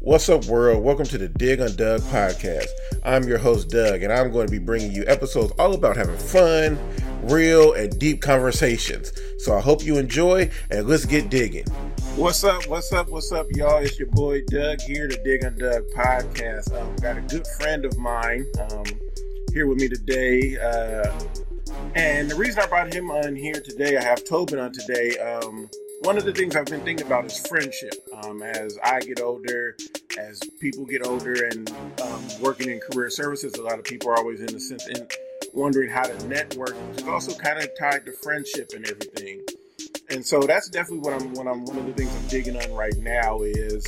What's up, world? Welcome to the Dig on Doug podcast. I'm your host, Doug, and I'm going to be bringing you episodes all about having fun, real, and deep conversations. So I hope you enjoy, and let's get digging. What's up? What's up? What's up, y'all? It's your boy Doug here, the Dig on Doug podcast. Um, got a good friend of mine um, here with me today. Uh, and the reason I brought him on here today, I have Tobin on today. Um, one of the things I've been thinking about is friendship. Um, as I get older, as people get older, and um, working in career services, a lot of people are always in the sense in wondering how to network, which is also kind of tied to friendship and everything. And so that's definitely what I'm. What I'm. One of the things I'm digging on right now is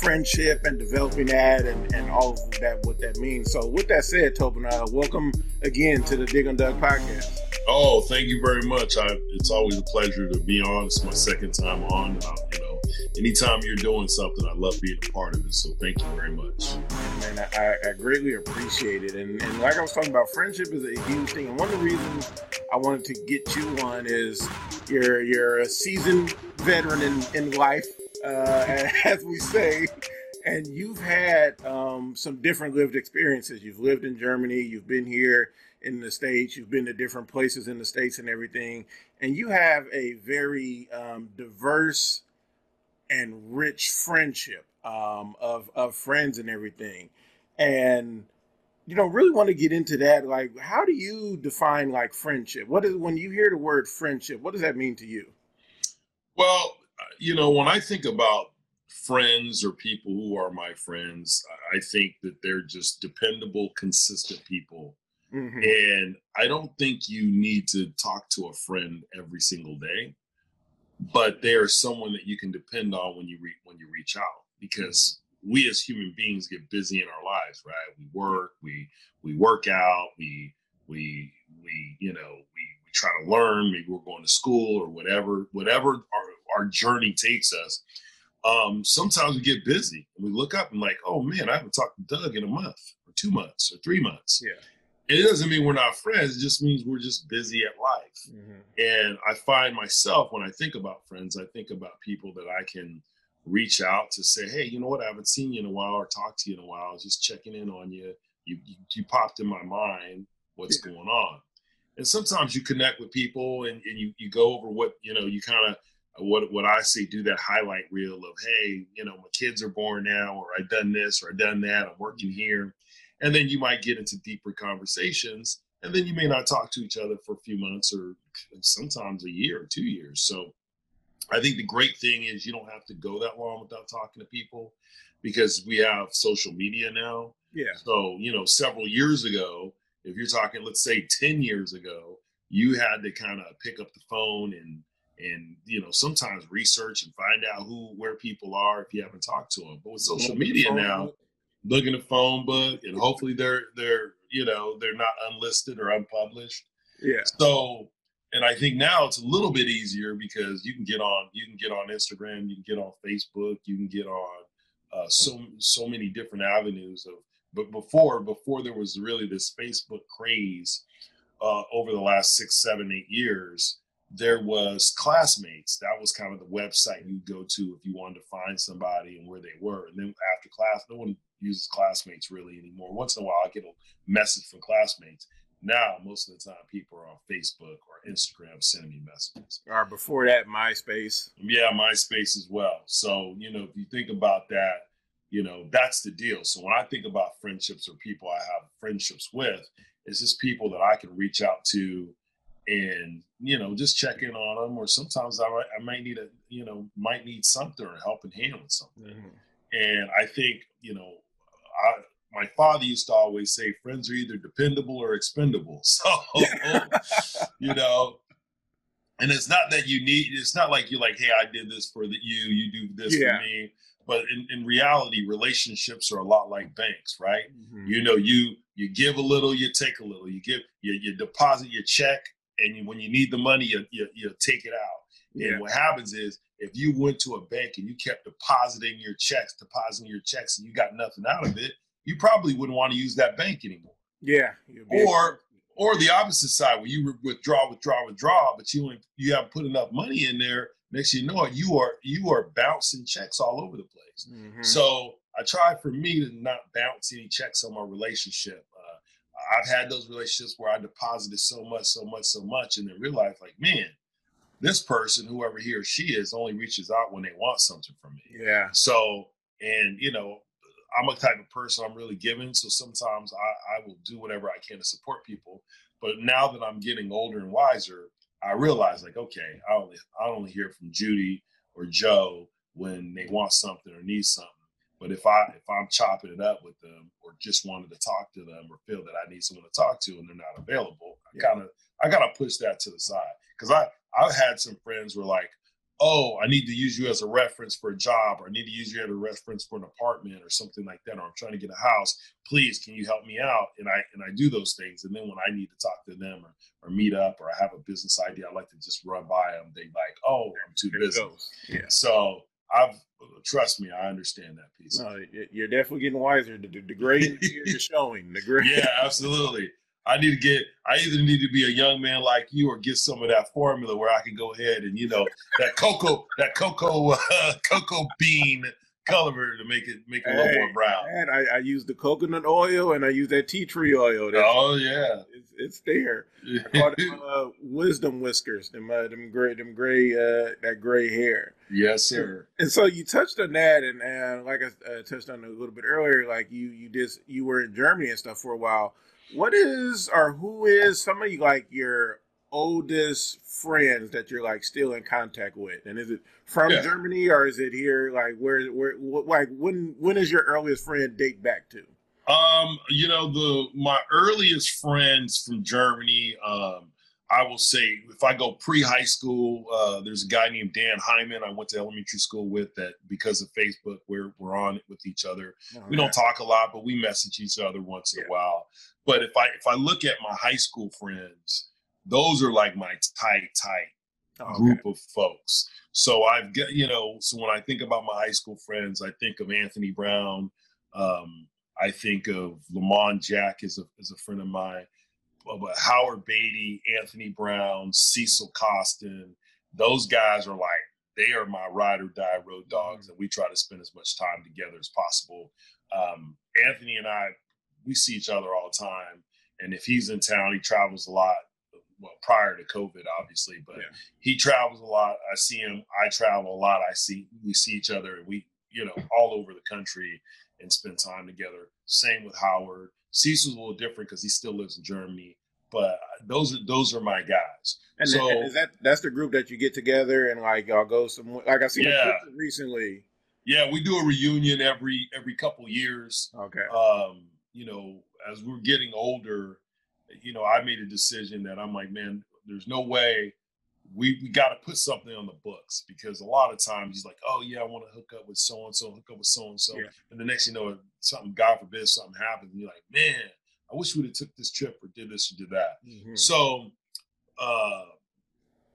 friendship and developing that and, and all of that what that means. So with that said, Tobin, uh, welcome again to the Dig and Doug podcast. Oh, thank you very much. I, it's always a pleasure to be on. It's my second time on. Uh, you know, anytime you're doing something, I love being a part of it. So thank you very much. Man, I, I greatly appreciate it. And, and like I was talking about, friendship is a huge thing. And one of the reasons I wanted to get you on is you're you're a seasoned veteran in, in life, uh, as we say and you've had um, some different lived experiences. You've lived in Germany, you've been here in the states, you've been to different places in the states and everything, and you have a very um, diverse and rich friendship um, of of friends and everything, and you know really want to get into that. Like, how do you define like friendship? What is when you hear the word friendship? What does that mean to you? Well, you know, when I think about friends or people who are my friends, I think that they're just dependable, consistent people. Mm-hmm. And I don't think you need to talk to a friend every single day, but they're someone that you can depend on when you re- when you reach out because we as human beings get busy in our lives, right? We work, we we work out, we we we you know we, we try to learn. Maybe we're going to school or whatever whatever our, our journey takes us um, sometimes we get busy and we look up and like, oh man, I haven't talked to Doug in a month or two months or three months. Yeah. And it doesn't mean we're not friends. It just means we're just busy at life. Mm-hmm. And I find myself when I think about friends, I think about people that I can reach out to say, hey, you know what? I haven't seen you in a while or talked to you in a while. Just checking in on you. You, you, you popped in my mind. What's yeah. going on? And sometimes you connect with people and, and you, you go over what, you know, you kind of what what I see do that highlight reel of hey, you know, my kids are born now, or I've done this, or I've done that, I'm working here, and then you might get into deeper conversations, and then you may not talk to each other for a few months or sometimes a year or two years. So I think the great thing is you don't have to go that long without talking to people because we have social media now. Yeah. So, you know, several years ago, if you're talking, let's say 10 years ago, you had to kind of pick up the phone and and you know sometimes research and find out who where people are if you haven't talked to them. But with social media now, look in the phone book and hopefully they're they're you know they're not unlisted or unpublished. Yeah. So and I think now it's a little bit easier because you can get on you can get on Instagram, you can get on Facebook, you can get on uh, so so many different avenues of. But before before there was really this Facebook craze uh, over the last six, seven, eight years, there was classmates. That was kind of the website you'd go to if you wanted to find somebody and where they were. And then after class no one uses classmates really anymore. Once in a while i get a message from classmates. Now most of the time people are on facebook or instagram sending me messages. Or before that myspace. Yeah myspace as well. So you know if you think about that you know that's the deal. So when i think about friendships or people i have friendships with it's just people that i can reach out to and you know just check in on them or sometimes I, I might need a you know might need something or helping hand with something mm-hmm. and i think you know I, my father used to always say friends are either dependable or expendable so you know and it's not that you need it's not like you're like hey i did this for the, you you do this yeah. for me but in, in reality relationships are a lot like banks right mm-hmm. you know you you give a little you take a little you give you, you deposit your check and when you need the money, you, you, you take it out. Yeah. And what happens is if you went to a bank and you kept depositing your checks, depositing your checks, and you got nothing out of it, you probably wouldn't want to use that bank anymore. Yeah. Or or the opposite side where you withdraw, withdraw, withdraw, but you you haven't put enough money in there. Next you know it, you are you are bouncing checks all over the place. Mm-hmm. So I try for me to not bounce any checks on my relationship. I've had those relationships where I deposited so much, so much, so much, and then realized like, man, this person, whoever he or she is, only reaches out when they want something from me. Yeah. So, and you know, I'm a type of person I'm really giving. So sometimes I, I will do whatever I can to support people. But now that I'm getting older and wiser, I realize like, okay, I only I only hear from Judy or Joe when they want something or need something. But if I if I'm chopping it up with them or just wanted to talk to them or feel that I need someone to talk to and they're not available, I kind of I gotta push that to the side because I I've had some friends were like, oh, I need to use you as a reference for a job, or I need to use you as a reference for an apartment or something like that, or I'm trying to get a house. Please, can you help me out? And I and I do those things. And then when I need to talk to them or, or meet up or I have a business idea, I like to just run by them. They like, oh, I'm too busy. Yeah. So I've trust me, I understand that piece. No, you're definitely getting wiser. The, the grade you're showing. The grade. Yeah, absolutely. I need to get, I either need to be a young man like you or get some of that formula where I can go ahead and, you know, that cocoa, that cocoa, uh, cocoa bean color to make it make it a little more brown. And I, I use the coconut oil and I use that tea tree oil. That's, oh yeah, it's, it's there. them, uh, wisdom whiskers, them uh, them gray, them gray, uh, that gray hair. Yes, sir. And so you touched on that, and, and like I uh, touched on a little bit earlier, like you you did you were in Germany and stuff for a while what is or who is some of you like your oldest friends that you're like still in contact with and is it from yeah. germany or is it here like where where like when when is your earliest friend date back to um you know the my earliest friends from germany um I will say, if I go pre high school, uh, there's a guy named Dan Hyman I went to elementary school with that because of Facebook, we're, we're on it with each other. Oh, we don't talk a lot, but we message each other once in a while. But if I if I look at my high school friends, those are like my tight, tight oh, group of folks. So I've got, you know, so when I think about my high school friends, I think of Anthony Brown. Um, I think of Lamont Jack as a, as a friend of mine but Howard Beatty, Anthony Brown, Cecil Costin, those guys are like they are my ride or die road dogs, and we try to spend as much time together as possible. Um, Anthony and I, we see each other all the time, and if he's in town, he travels a lot. Well, prior to COVID, obviously, but yeah. he travels a lot. I see him. I travel a lot. I see we see each other, and we, you know, all over the country and spend time together. Same with Howard. Cecil's a little different because he still lives in Germany. But those are those are my guys. And so is that that's the group that you get together and like y'all go some like I see yeah. recently. Yeah, we do a reunion every every couple years. Okay. Um, you know, as we're getting older, you know, I made a decision that I'm like, man, there's no way we we got to put something on the books because a lot of times he's like, oh yeah, I want to hook up with so and so, hook up with so and so, and the next you know, something God forbid something happens, and you're like, man, I wish we'd have took this trip or did this or did that. Mm-hmm. So uh,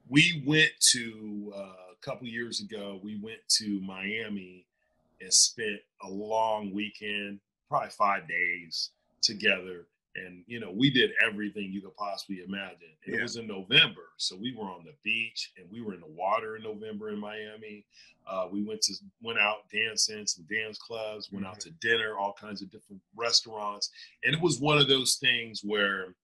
we went to uh, a couple years ago. We went to Miami and spent a long weekend, probably five days together and you know we did everything you could possibly imagine yeah. it was in november so we were on the beach and we were in the water in november in miami uh, we went to went out dancing some dance clubs went mm-hmm. out to dinner all kinds of different restaurants and it was one of those things where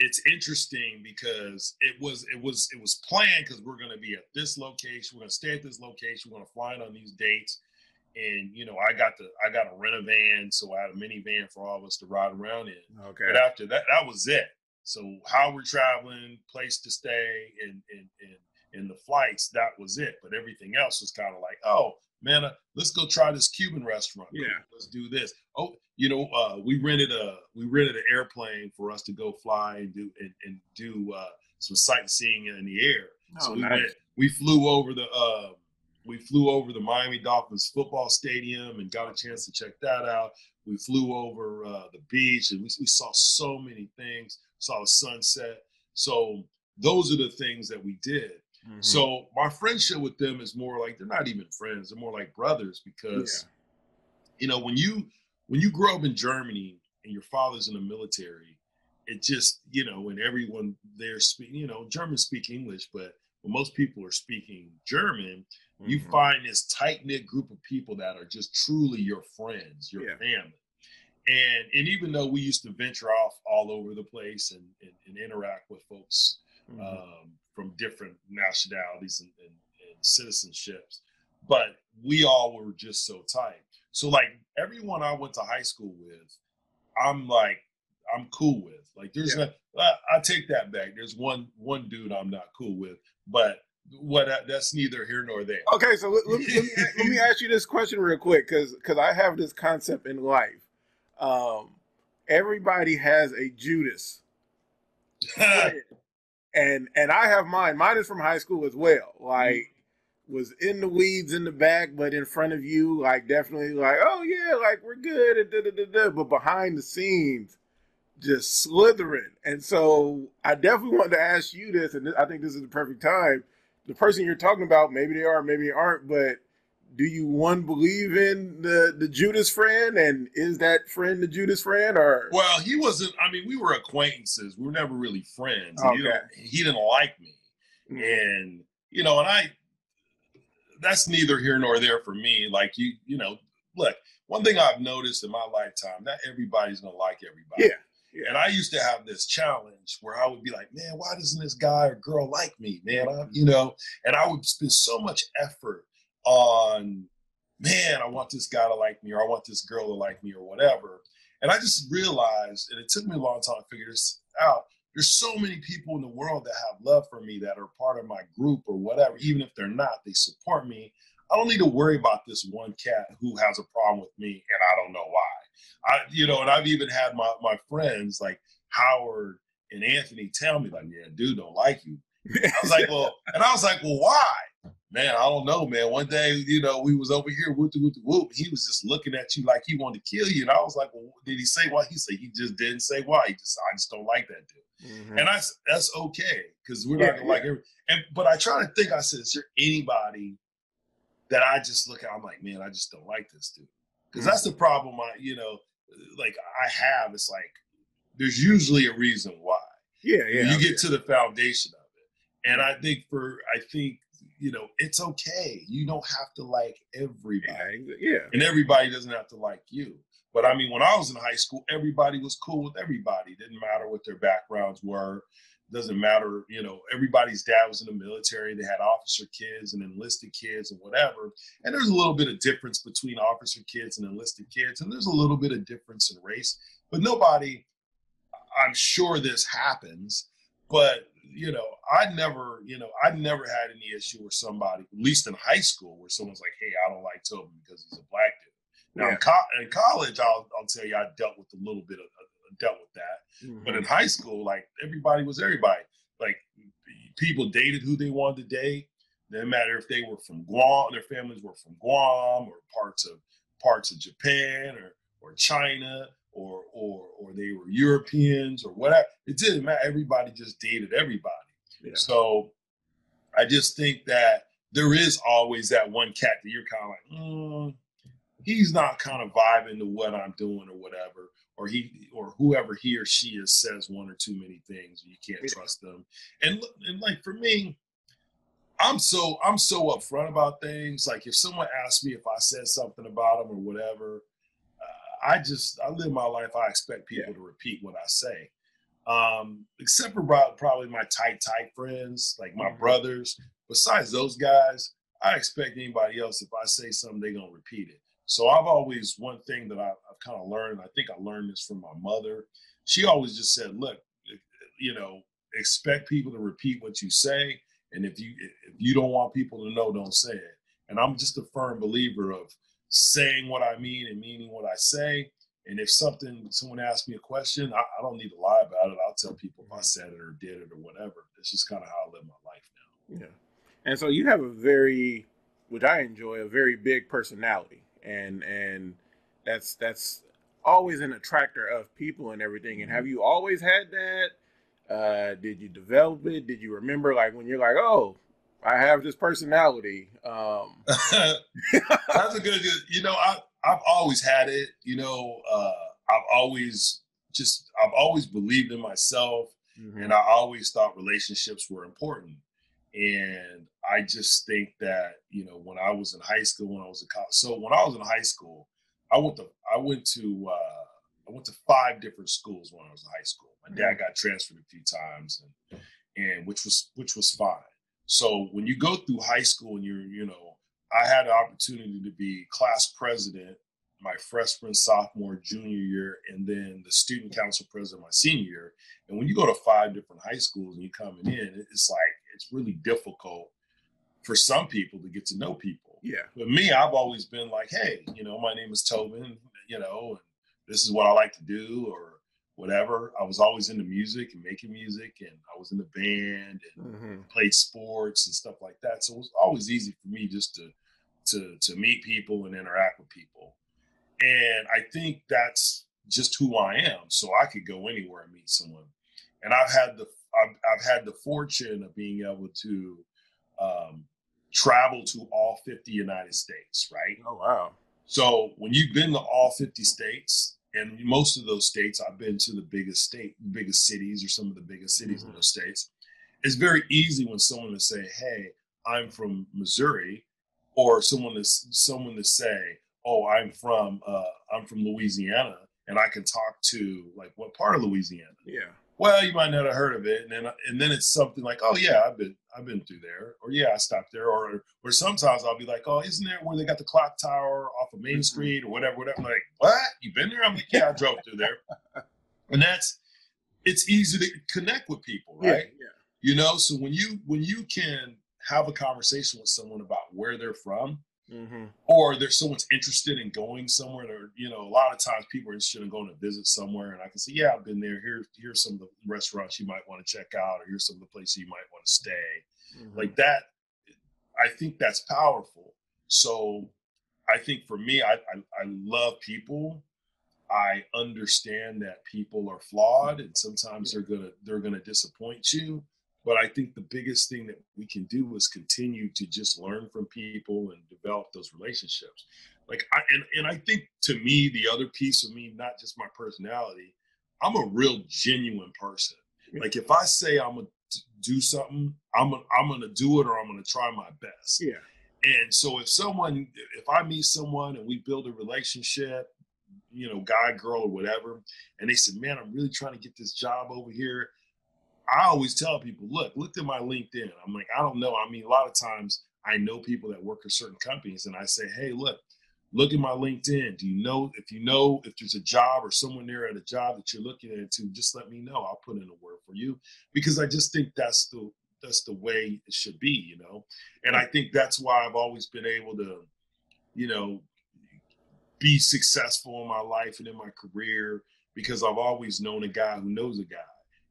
it's interesting because it was it was it was planned because we're going to be at this location we're going to stay at this location we're going to fly in on these dates and you know I got the I got to rent a van, so I had a minivan for all of us to ride around in. Okay. But after that, that was it. So how we're traveling, place to stay, and and and and the flights, that was it. But everything else was kind of like, oh man, uh, let's go try this Cuban restaurant. Yeah. Let's do this. Oh, you know, uh, we rented a we rented an airplane for us to go fly and do and, and do uh, some sightseeing in the air. Oh, so we nice. went, we flew over the. Uh, we flew over the Miami Dolphins football stadium and got a chance to check that out. We flew over uh, the beach and we, we saw so many things, saw the sunset. So those are the things that we did. Mm-hmm. So my friendship with them is more like they're not even friends; they're more like brothers because, yeah. you know, when you when you grow up in Germany and your father's in the military, it just you know when everyone there speak you know German speak English, but when most people are speaking German, mm-hmm. you find this tight knit group of people that are just truly your friends, your yeah. family. And and even though we used to venture off all over the place and, and, and interact with folks mm-hmm. um, from different nationalities and, and, and citizenships, but we all were just so tight. So like everyone I went to high school with, I'm like I'm cool with. Like there's yeah. a, I, I take that back. There's one one dude I'm not cool with, but what that's neither here nor there. Okay, so let, let, me, let, me, let me ask you this question real quick, because because I have this concept in life. Um, everybody has a Judas, and and I have mine. Mine is from high school as well. Like. Mm-hmm. Was in the weeds in the back, but in front of you, like definitely, like oh yeah, like we're good, and da, da, da, da. but behind the scenes, just slithering. And so I definitely wanted to ask you this, and I think this is the perfect time. The person you're talking about, maybe they are, maybe they aren't, but do you one believe in the the Judas friend, and is that friend the Judas friend, or? Well, he wasn't. I mean, we were acquaintances. We were never really friends. Okay. He, didn't, he didn't like me, mm-hmm. and you know, and I. That's neither here nor there for me. Like you, you know, look. One thing I've noticed in my lifetime, not everybody's gonna like everybody. Yeah and I used to have this challenge where I would be like, man, why doesn't this guy or girl like me, man? I, you know, and I would spend so much effort on, man, I want this guy to like me or I want this girl to like me or whatever. And I just realized, and it took me a long time to figure this out. There's so many people in the world that have love for me that are part of my group or whatever. Even if they're not, they support me. I don't need to worry about this one cat who has a problem with me and I don't know why. I, you know, and I've even had my, my friends like Howard and Anthony tell me like, yeah, dude don't like you. I was like, well, and I was like, well, why? Man, I don't know, man. One day, you know, we was over here, whoop, whoop, whoop. He was just looking at you like he wanted to kill you, and I was like, well, did he say why? He said he just didn't say why. He just, I just don't like that dude, mm-hmm. and that's that's okay because we're yeah, not gonna yeah. like every. And but I try to think. I said, is there anybody that I just look at? I'm like, man, I just don't like this dude because that's the problem. I, you know, like I have, it's like there's usually a reason why. Yeah, yeah. You get yeah. to the foundation of it. And I think for I think, you know, it's okay. You don't have to like everybody. Yeah. And everybody doesn't have to like you. But I mean, when I was in high school, everybody was cool with everybody. It didn't matter what their backgrounds were doesn't matter, you know, everybody's dad was in the military. They had officer kids and enlisted kids and whatever. And there's a little bit of difference between officer kids and enlisted kids. And there's a little bit of difference in race. But nobody, I'm sure this happens, but you know, I never, you know, I never had any issue with somebody, at least in high school, where someone's like, "Hey, I don't like Tobin because he's a black dude." Now, yeah. in, co- in, college, I'll, I'll tell you, I dealt with a little bit of, dealt with that. Mm-hmm. But in high school, like everybody was everybody. Like people dated who they wanted to date. Didn't matter if they were from Guam, their families were from Guam or parts of parts of Japan or or China or or or they were Europeans or whatever. It didn't matter. Everybody just dated everybody. Yeah. So I just think that there is always that one cat that you're kind of like, mm, he's not kind of vibing to what I'm doing or whatever or he or whoever he or she is says one or too many things you can't trust them. And and like for me i'm so i'm so upfront about things. Like if someone asks me if i said something about them or whatever uh, i just i live my life i expect people yeah. to repeat what i say. Um except for probably my tight tight friends like my mm-hmm. brothers. Besides those guys i expect anybody else if i say something they're gonna repeat it so I've always one thing that I, have kind of learned. I think I learned this from my mother. She always just said, "Look, eh, you know, expect people to repeat what you say, and if you if you don't want people to know, don't say it." And I'm just a firm believer of saying what I mean and meaning what I say. And if something someone asks me a question, I, I don't need to lie about it. I'll tell people if I mm-hmm. said it or did it or whatever. It's just kind of how I live my life now. Yeah. And so you have a very, which I enjoy, a very big personality and and that's that's always an attractor of people and everything. And have mm-hmm. you always had that? Uh, did you develop it? Did you remember like when you're like, oh, I have this personality? Um, that's a good. You know, I I've always had it. You know, uh, I've always just I've always believed in myself, mm-hmm. and I always thought relationships were important. And I just think that you know when I was in high school, when I was in college, so when I was in high school, I went to I went to uh, I went to five different schools when I was in high school. My dad mm-hmm. got transferred a few times, and and which was which was fine. So when you go through high school and you're you know I had the opportunity to be class president my freshman, sophomore, junior year, and then the student council president my senior year. And when you go to five different high schools and you're coming in, it's like it's really difficult for some people to get to know people. Yeah. But me, I've always been like, hey, you know, my name is Tobin, you know, and this is what I like to do, or whatever. I was always into music and making music, and I was in the band and mm-hmm. played sports and stuff like that. So it was always easy for me just to to to meet people and interact with people. And I think that's just who I am. So I could go anywhere and meet someone. And I've had the I've, I've had the fortune of being able to um, travel to all 50 United States, right? Oh wow. So when you've been to all 50 states, and most of those states, I've been to the biggest state, biggest cities, or some of the biggest cities mm-hmm. in those states. It's very easy when someone to say, "Hey, I'm from Missouri," or someone to someone to say, oh, I'm from uh, I'm from Louisiana, and I can talk to like what part of Louisiana? Yeah. Well, you might not have heard of it, and then and then it's something like, oh yeah, I've been I've been through there, or yeah, I stopped there, or or sometimes I'll be like, oh, isn't there where they got the clock tower off of Main mm-hmm. Street or whatever, whatever. I'm like, what? You've been there? I'm like, yeah, I drove through there, and that's it's easy to connect with people, right? Yeah, yeah. You know, so when you when you can have a conversation with someone about where they're from, Mm-hmm. Or there's someone's interested in going somewhere. Or you know, a lot of times people are interested in going to visit somewhere, and I can say, "Yeah, I've been there. Here, here's some of the restaurants you might want to check out, or here's some of the places you might want to stay." Mm-hmm. Like that, I think that's powerful. So, I think for me, I, I, I love people. I understand that people are flawed, and sometimes they're gonna they're gonna disappoint you. But I think the biggest thing that we can do is continue to just learn from people and develop those relationships. Like I and, and I think to me, the other piece of me, not just my personality, I'm a real genuine person. Like if I say I'm gonna do something, I'm gonna I'm gonna do it or I'm gonna try my best. Yeah. And so if someone, if I meet someone and we build a relationship, you know, guy, girl, or whatever, and they said, "Man, I'm really trying to get this job over here," I always tell people, look, look at my LinkedIn. I'm like, I don't know. I mean, a lot of times I know people that work for certain companies, and I say, hey, look, look at my LinkedIn. Do you know if you know if there's a job or someone there at a job that you're looking into? Just let me know. I'll put in a word for you because I just think that's the that's the way it should be, you know. And I think that's why I've always been able to, you know, be successful in my life and in my career because I've always known a guy who knows a guy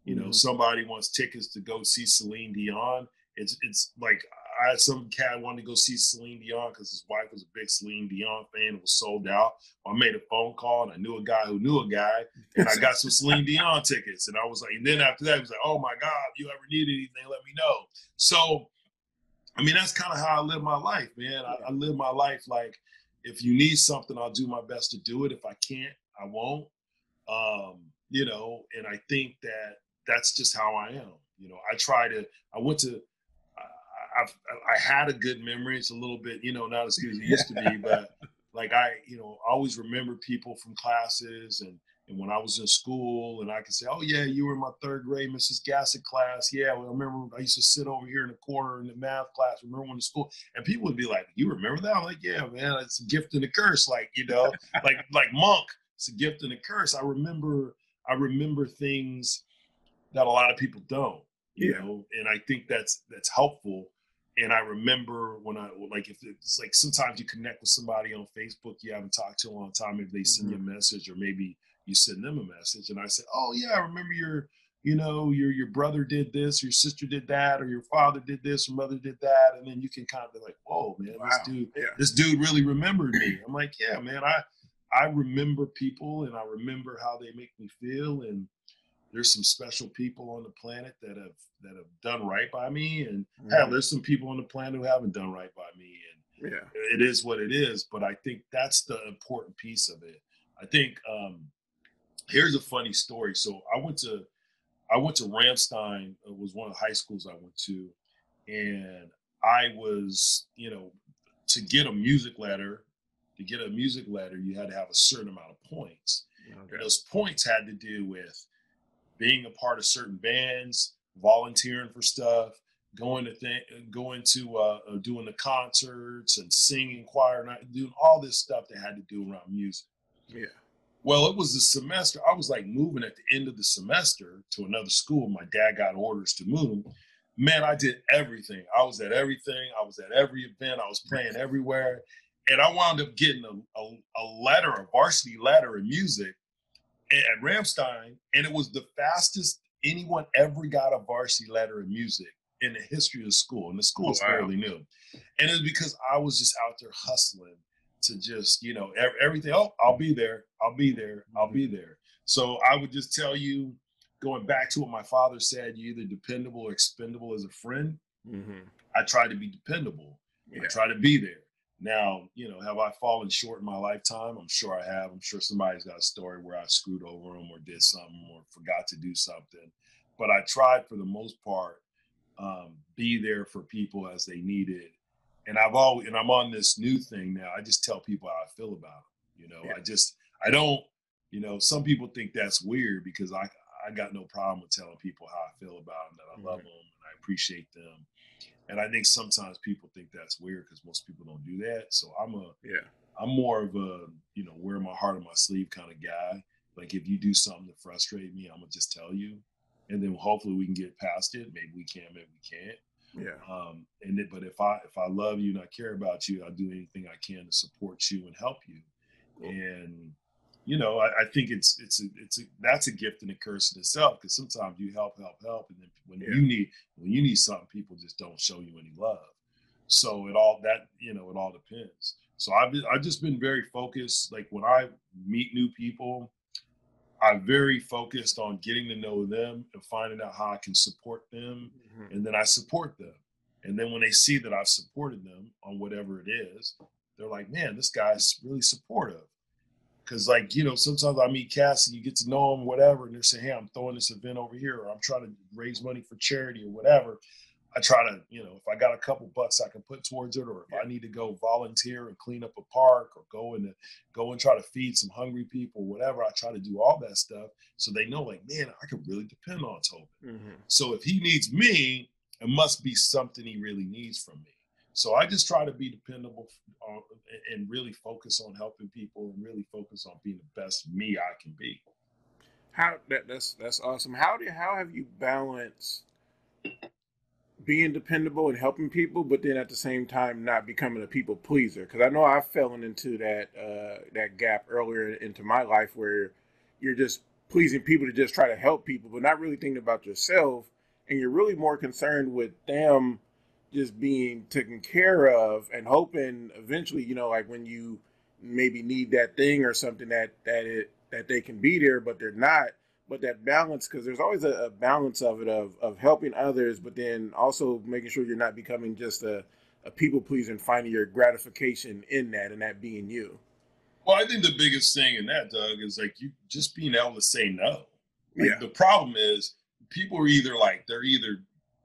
you know, mm-hmm. somebody wants tickets to go see Celine Dion. It's it's like I had some cat wanted to go see Celine Dion because his wife was a big Celine Dion fan. It was sold out. I made a phone call and I knew a guy who knew a guy, and I got some Celine Dion tickets. And I was like, and then after that, he was like, "Oh my God, if you ever need anything, let me know." So, I mean, that's kind of how I live my life, man. I, I live my life like if you need something, I'll do my best to do it. If I can't, I won't. Um, you know, and I think that that's just how I am. You know, I try to. I went to. I've I had a good memory. It's a little bit, you know, not as good as it used to be, but like I, you know, always remember people from classes and and when I was in school, and I could say, "Oh yeah, you were in my third grade, Mrs. Gassett class." Yeah, well, I remember I used to sit over here in the corner in the math class. Remember when the school? And people would be like, "You remember that?" I'm like, "Yeah, man, it's a gift and a curse." Like you know, like like monk, it's a gift and a curse. I remember I remember things that a lot of people don't. You yeah. know, and I think that's that's helpful. And I remember when I like if it's like sometimes you connect with somebody on Facebook you haven't talked to in a long time, if they send mm-hmm. you a message or maybe you send them a message and I say, Oh yeah, I remember your you know, your your brother did this, your sister did that, or your father did this, or mother did that, and then you can kind of be like, "Whoa, man, wow. this dude, yeah. this dude really remembered me." I'm like, "Yeah, man, I I remember people, and I remember how they make me feel, and there's some special people on the planet that have that have done right by me, and mm-hmm. hell, there's some people on the planet who haven't done right by me, and yeah. it is what it is. But I think that's the important piece of it. I think um, here's a funny story. So I went to I went to Ramstein. It was one of the high schools I went to, and I was, you know, to get a music letter, to get a music letter, you had to have a certain amount of points. Okay. And those points had to do with being a part of certain bands, volunteering for stuff, going to th- going to uh, uh, doing the concerts and singing choir night, doing all this stuff that had to do around music. Yeah. Well, it was the semester. I was like moving at the end of the semester to another school. My dad got orders to move. Man, I did everything. I was at everything. I was at every event. I was playing everywhere. And I wound up getting a, a, a letter, a varsity letter in music at Ramstein. And it was the fastest anyone ever got a varsity letter in music in the history of the school. And the school is oh, wow. fairly new. And it was because I was just out there hustling to just you know everything oh i'll be there i'll be there i'll be there so i would just tell you going back to what my father said you either dependable or expendable as a friend mm-hmm. i try to be dependable yeah. i try to be there now you know have i fallen short in my lifetime i'm sure i have i'm sure somebody's got a story where i screwed over them or did something or forgot to do something but i tried for the most part um, be there for people as they needed and I've always and I'm on this new thing now. I just tell people how I feel about them. You know, yeah. I just I don't. You know, some people think that's weird because I I got no problem with telling people how I feel about them, that I love mm-hmm. them and I appreciate them. And I think sometimes people think that's weird because most people don't do that. So I'm a yeah. I'm more of a you know wear my heart on my sleeve kind of guy. Like if you do something to frustrate me, I'm gonna just tell you, and then hopefully we can get past it. Maybe we can, maybe we can't. Yeah. Um, and it, but if I if I love you and I care about you, I'll do anything I can to support you and help you. Cool. And you know, I, I, think it's it's a, it's a, that's a gift and a curse in itself because sometimes you help, help, help, and then when yeah. you need when you need something, people just don't show you any love. So it all that you know it all depends. So I've been, I've just been very focused. Like when I meet new people, I'm very focused on getting to know them and finding out how I can support them. Mm-hmm. And then I support them. And then when they see that I've supported them on whatever it is, they're like, man, this guy's really supportive. Cause like, you know, sometimes I meet cats and you get to know them, whatever, and they're saying, Hey, I'm throwing this event over here, or I'm trying to raise money for charity or whatever. I try to, you know, if I got a couple bucks I can put towards it, or if yeah. I need to go volunteer and clean up a park, or go and go and try to feed some hungry people, whatever. I try to do all that stuff so they know, like, man, I can really depend on Tobin. Mm-hmm. So if he needs me, it must be something he really needs from me. So I just try to be dependable on, and really focus on helping people and really focus on being the best me I can be. How that, that's that's awesome. How do how have you balanced being dependable and helping people, but then at the same time not becoming a people pleaser. Because I know I've fallen into that uh, that gap earlier into my life where you're just pleasing people to just try to help people, but not really thinking about yourself, and you're really more concerned with them just being taken care of and hoping eventually, you know, like when you maybe need that thing or something that that it that they can be there, but they're not. But that balance because there's always a, a, balance of it of of helping others but then also making sure you're not becoming just a, a people pleaser and finding your gratification in that and that being you. Well i think the biggest thing in that doug is like you just being able to say no. Like, yeah. the problem is people are either like they're either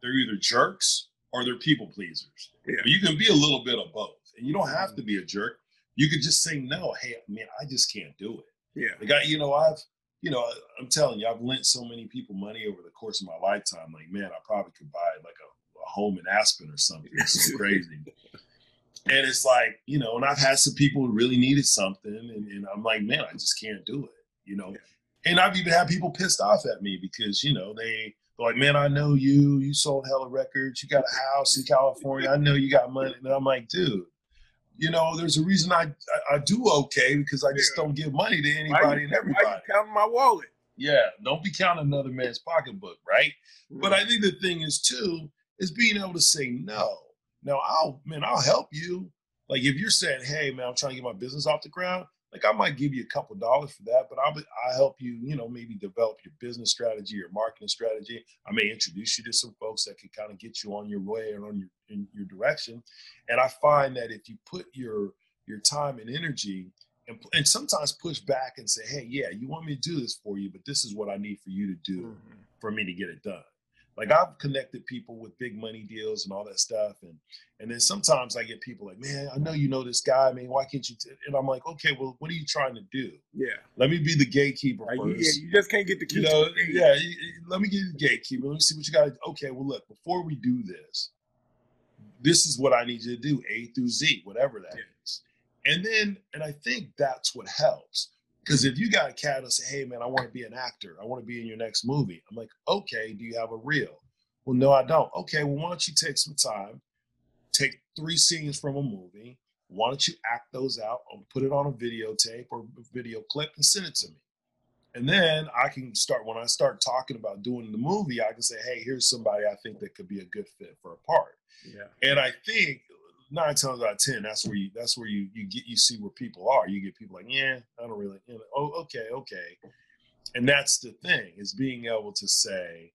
they're either jerks or they're people pleasers yeah. but you can be a little bit of both and you don't have mm-hmm. to be a jerk you could just say no hey man i just can't do it yeah like I, you know i've you know, I'm telling you, I've lent so many people money over the course of my lifetime. Like, man, I probably could buy like a, a home in Aspen or something. It's so crazy. and it's like, you know, and I've had some people who really needed something, and, and I'm like, man, I just can't do it, you know. Yeah. And I've even had people pissed off at me because, you know, they like, man, I know you. You sold hella records. You got a house in California. I know you got money. And I'm like, dude, you know, there's a reason I I, I do okay because I just yeah. don't give money to anybody and everybody. Why you counting my wallet? Yeah, don't be counting another man's pocketbook, right? Mm-hmm. But I think the thing is too is being able to say no. Now I'll man, I'll help you. Like if you're saying, hey man, I'm trying to get my business off the ground, like I might give you a couple dollars for that, but I'll I help you, you know, maybe develop your business strategy or marketing strategy. I may introduce you to some folks that can kind of get you on your way and on your in your direction. And I find that if you put your your time and energy and, and sometimes push back and say, hey, yeah, you want me to do this for you, but this is what I need for you to do mm-hmm. for me to get it done. Like I've connected people with big money deals and all that stuff, and and then sometimes I get people like, man, I know you know this guy, I mean, why can't you? T-? And I'm like, okay, well, what are you trying to do? Yeah, let me be the gatekeeper like, first. Yeah, you just can't get the key. You know, yeah, let me get the gatekeeper. Let me see what you got. Okay, well, look, before we do this, this is what I need you to do, A through Z, whatever that yeah. is. And then, and I think that's what helps. Because if you got a cat that say, hey man, I want to be an actor, I want to be in your next movie. I'm like, okay, do you have a reel? Well, no, I don't. Okay, well, why don't you take some time, take three scenes from a movie, why don't you act those out or put it on a videotape or video clip and send it to me? And then I can start when I start talking about doing the movie, I can say, hey, here's somebody I think that could be a good fit for a part. Yeah. And I think nine times out of ten, that's where you that's where you you get you see where people are. You get people like, yeah, I don't really, you know, oh, okay, okay. And that's the thing is being able to say,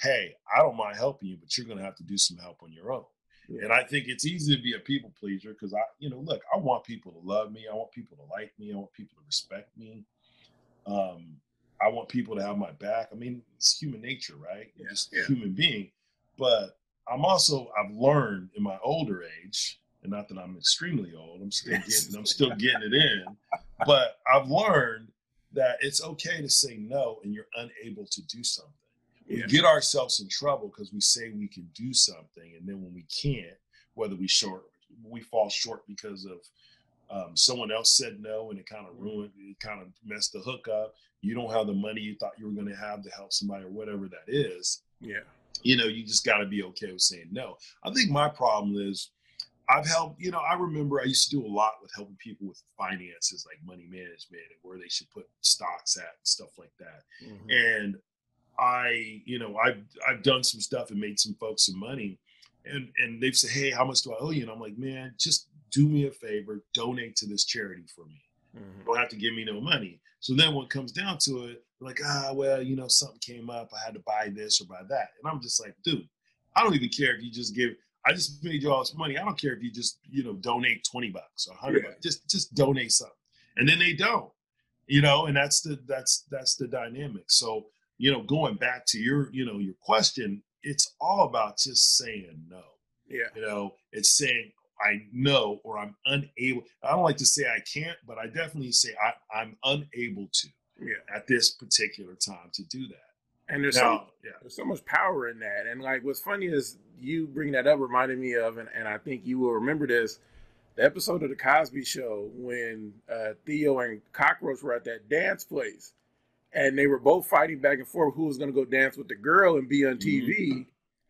hey, I don't mind helping you, but you're gonna have to do some help on your own. Yeah. And I think it's easy to be a people pleaser because I, you know, look, I want people to love me. I want people to like me. I want people to respect me. Um, I want people to have my back. I mean, it's human nature, right? Yeah. Just yeah. human being. But I'm also I've learned in my older age, and not that I'm extremely old, I'm still getting I'm still getting it in, but I've learned that it's okay to say no and you're unable to do something. We yeah. get ourselves in trouble because we say we can do something, and then when we can't, whether we short we fall short because of um, someone else said no and it kind of mm-hmm. ruined it kind of messed the hook up you don't have the money you thought you were going to have to help somebody or whatever that is yeah you know, you just got to be okay with saying no. I think my problem is I've helped, you know, I remember I used to do a lot with helping people with finances, like money management and where they should put stocks at and stuff like that. Mm-hmm. And I, you know, I've I've done some stuff and made some folks some money. And and they've said, Hey, how much do I owe you? And I'm like, man, just do me a favor, donate to this charity for me. Mm-hmm. You don't have to give me no money. So then when it comes down to it, like, ah, well, you know, something came up. I had to buy this or buy that. And I'm just like, dude, I don't even care if you just give, I just made you all this money. I don't care if you just, you know, donate 20 bucks or 100 yeah. bucks. Just, just donate something. And then they don't, you know, and that's the, that's, that's the dynamic. So, you know, going back to your, you know, your question, it's all about just saying no. Yeah. You know, it's saying, I know or I'm unable. I don't like to say I can't, but I definitely say I, I'm unable to yeah. at this particular time to do that. And there's now, so yeah. there's so much power in that. And like what's funny is you bring that up reminded me of, and, and I think you will remember this, the episode of the Cosby Show when uh, Theo and Cockroach were at that dance place, and they were both fighting back and forth who was going to go dance with the girl and be on TV. Mm-hmm.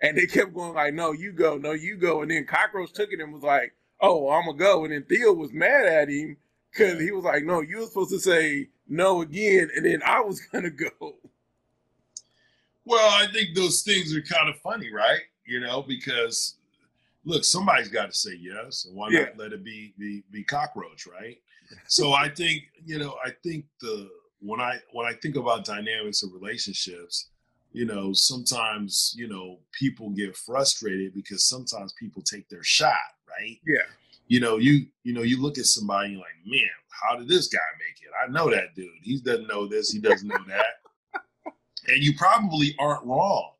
And they kept going like, "No, you go, no, you go." And then Cockroach took it and was like, "Oh, I'm gonna go." And then Theo was mad at him because he was like, "No, you were supposed to say no again," and then I was gonna go. Well, I think those things are kind of funny, right? You know, because look, somebody's got to say yes, and why yeah. not let it be be be cockroach, right? so I think you know, I think the when I when I think about dynamics of relationships, you know, sometimes you know people get frustrated because sometimes people take their shot, right? Yeah you know, you you know, you look at somebody and you're like, man, how did this guy make it? I know that dude. He doesn't know this, he doesn't know that. and you probably aren't wrong,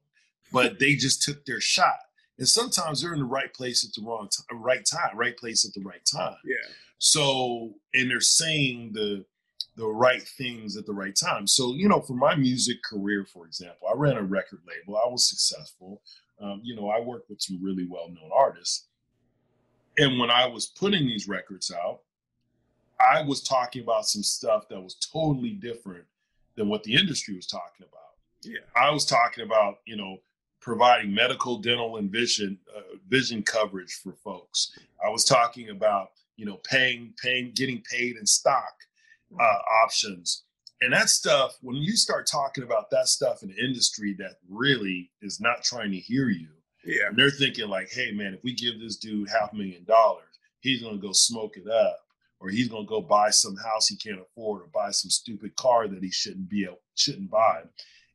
but they just took their shot. And sometimes they're in the right place at the wrong time, right time, right place at the right time. Yeah. So, and they're saying the the right things at the right time. So, you know, for my music career, for example, I ran a record label. I was successful. Um, you know, I worked with some really well known artists and when I was putting these records out, I was talking about some stuff that was totally different than what the industry was talking about. Yeah. I was talking about, you know, providing medical, dental, and vision uh, vision coverage for folks. I was talking about, you know, paying, paying, getting paid in stock uh, options, and that stuff. When you start talking about that stuff in the industry that really is not trying to hear you, yeah. And they're thinking like, hey man, if we give this dude half a million dollars, he's gonna go smoke it up, or he's gonna go buy some house he can't afford, or buy some stupid car that he shouldn't be shouldn't buy,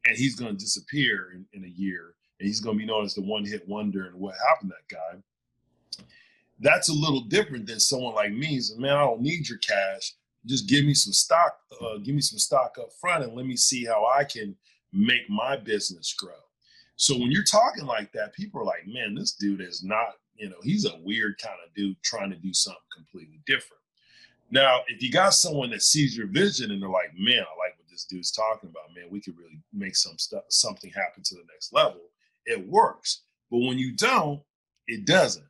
and he's gonna disappear in, in a year, and he's gonna be known as the one hit wonder. And what happened to that guy? That's a little different than someone like me. Man, I don't need your cash. just give me some stock, uh, give me some stock up front, and let me see how I can make my business grow. So when you're talking like that, people are like, man, this dude is not, you know, he's a weird kind of dude trying to do something completely different. Now, if you got someone that sees your vision and they're like, man, I like what this dude's talking about, man, we could really make some stuff, something happen to the next level. It works. But when you don't, it doesn't.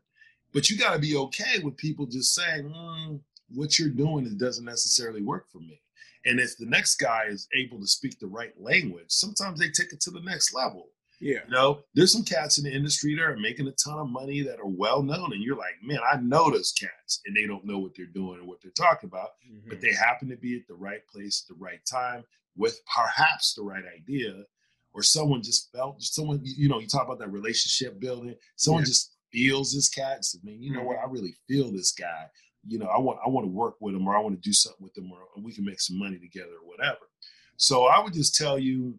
But you got to be okay with people just saying, mm, what you're doing it doesn't necessarily work for me. And if the next guy is able to speak the right language, sometimes they take it to the next level. Yeah. You know, there's some cats in the industry that are making a ton of money that are well known. And you're like, man, I know those cats and they don't know what they're doing or what they're talking about, mm-hmm. but they happen to be at the right place at the right time with perhaps the right idea. Or someone just felt, someone, you know, you talk about that relationship building. Someone yeah. just feels this cat. I mean, you know mm-hmm. what? I really feel this guy you know, I want I want to work with him or I want to do something with them or we can make some money together or whatever. So I would just tell you,